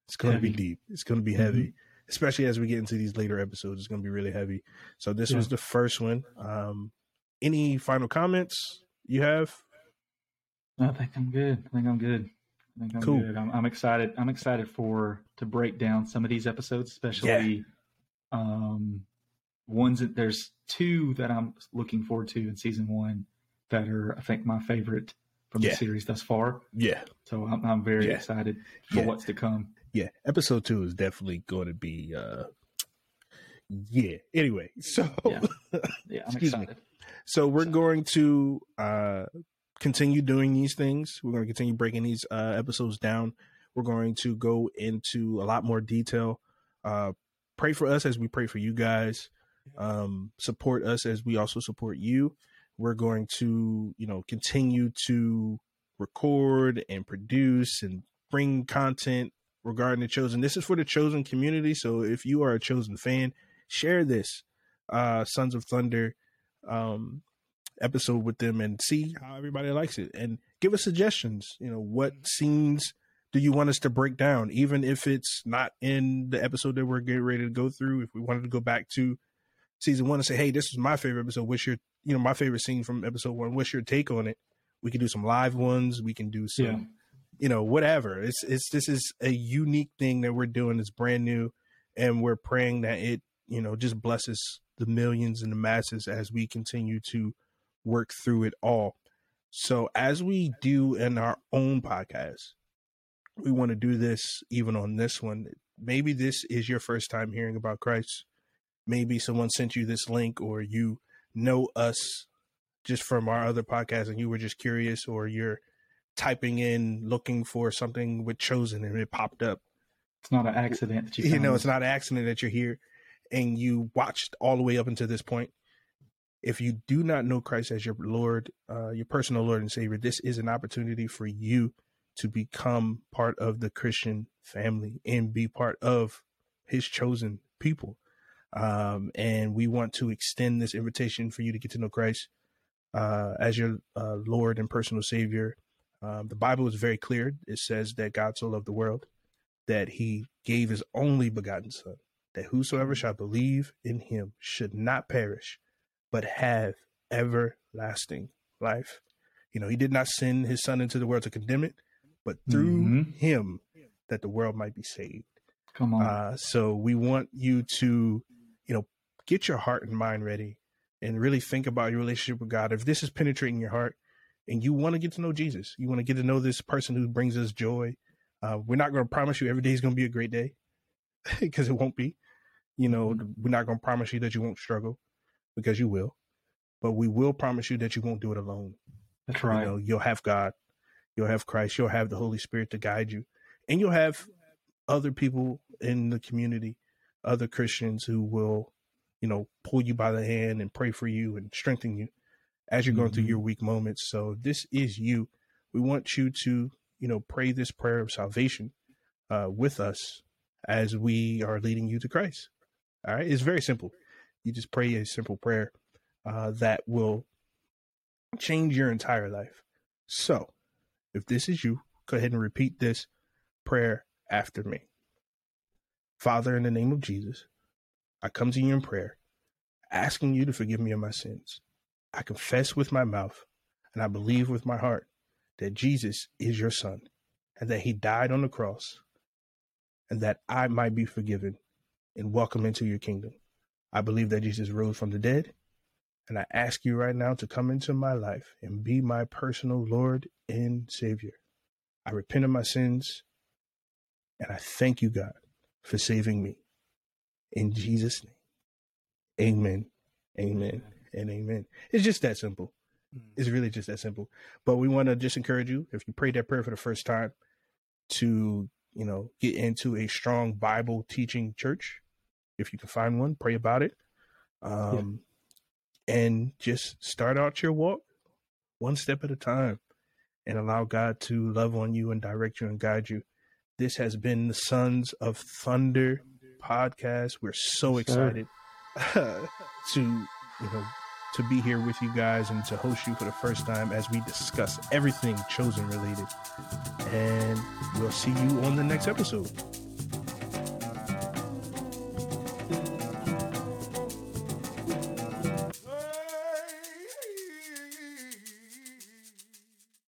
it's going to be deep it's going to be Mhm. heavy especially as we get into these later episodes it's going to be really heavy so this Yeah. was the first one um any final comments you have I think I'm good. I think I'm good. I think I'm Cool. good. I'm, I'm excited. I'm excited for to break down some of these episodes, especially um, ones that there's two that I'm looking forward to in season one that are I think my favorite from Yeah. the series thus far. yeah So I'm, I'm very Yeah. excited for Yeah. what's to come. yeah episode two is definitely going to be uh yeah anyway so Yeah. Excuse me. excited. so we're So- going to uh continue doing these things we're going to continue breaking these uh episodes down we're going to go into a lot more detail uh pray for us as we pray for you guys um support us as we also support you we're going to you know continue to record and produce and bring content regarding the chosen. This is for the chosen community so if you are a chosen fan share this uh sons of thunder um episode with them and see how everybody likes it. And give us suggestions you know what scenes do you want us to break down? Even if it's not in the episode that we're getting ready to go through if we wanted to go back to season one and say hey this is my favorite episode. What's your you know my favorite scene from episode one? What's your take on it? We can do some live ones. We can do some Yeah. you know whatever. It's it's this is a unique thing that we're doing. It's brand new. And we're praying that it you know just blesses the millions and the masses as we continue to work through it all. So as we do in our own podcast, we want to do this even on this one. Maybe this is your first time hearing about Christ. Maybe someone sent you this link or you know us just from our other podcast and you were just curious or you're typing in looking for something with chosen and it popped up. It's not an accident that you, You know, it's not an accident that you're here and you watched all the way up until this point. If you do not know Christ as your Lord, uh, your personal Lord and Savior, this is an opportunity for you to become part of the Christian family and be part of His chosen people. Um, and we want to extend this invitation for you to get to know Christ uh, as your uh, Lord and personal Savior. Um, the Bible is very clear. It says that God so loved the world that He gave His only begotten Son, that whosoever shall believe in Him should not perish, but have everlasting life. You know, He did not send His Son into the world to condemn it, but through Mhm. Him that the world might be saved. Come on. Uh, so we want you to, get your heart and mind ready and really think about your relationship with God. If this is penetrating your heart and you want to get to know Jesus, you want to get to know this person who brings us joy. Uh, we're not going to promise you every day is going to be a great day because it won't be. You know, we're not going to promise you that you won't struggle because you will, but we will promise you that you won't do it alone. That's right. You know, you'll have God, you'll have Christ, you'll have the Holy Spirit to guide you, and you'll have other people in the community, other Christians who will, you know, pull you by the hand and pray for you and strengthen you as you're going through Mhm. your weak moments. So this is you. We want you to, you know, pray this prayer of salvation uh, with us as we are leading you to Christ. All right, it's very simple. You just pray a simple prayer uh, that will change your entire life. So, if this is you, go ahead and repeat this prayer after me. Father, in the name of Jesus, I come to you in prayer, asking you to forgive me of my sins. I confess with my mouth and I believe with my heart that Jesus is your Son and that he died on the cross and that I might be forgiven and welcome into your kingdom. I believe that Jesus rose from the dead and I ask you right now to come into my life and be my personal Lord and Savior. I repent of my sins and I thank you, God, for saving me. In Jesus' name, amen, amen, and amen. It's just that simple. It's really just that simple. But we want to just encourage you, if you prayed that prayer for the first time, to, you know, get into a strong Bible teaching church. If you can find one, pray about it. Um, and just start out your walk one step at a time and allow God to love on you and direct you and guide you. This has been the Sons of Thunder podcast. We're so excited to, you know, to be here with you guys and to host you for the first time as we discuss everything chosen related. And we'll see you on the next episode.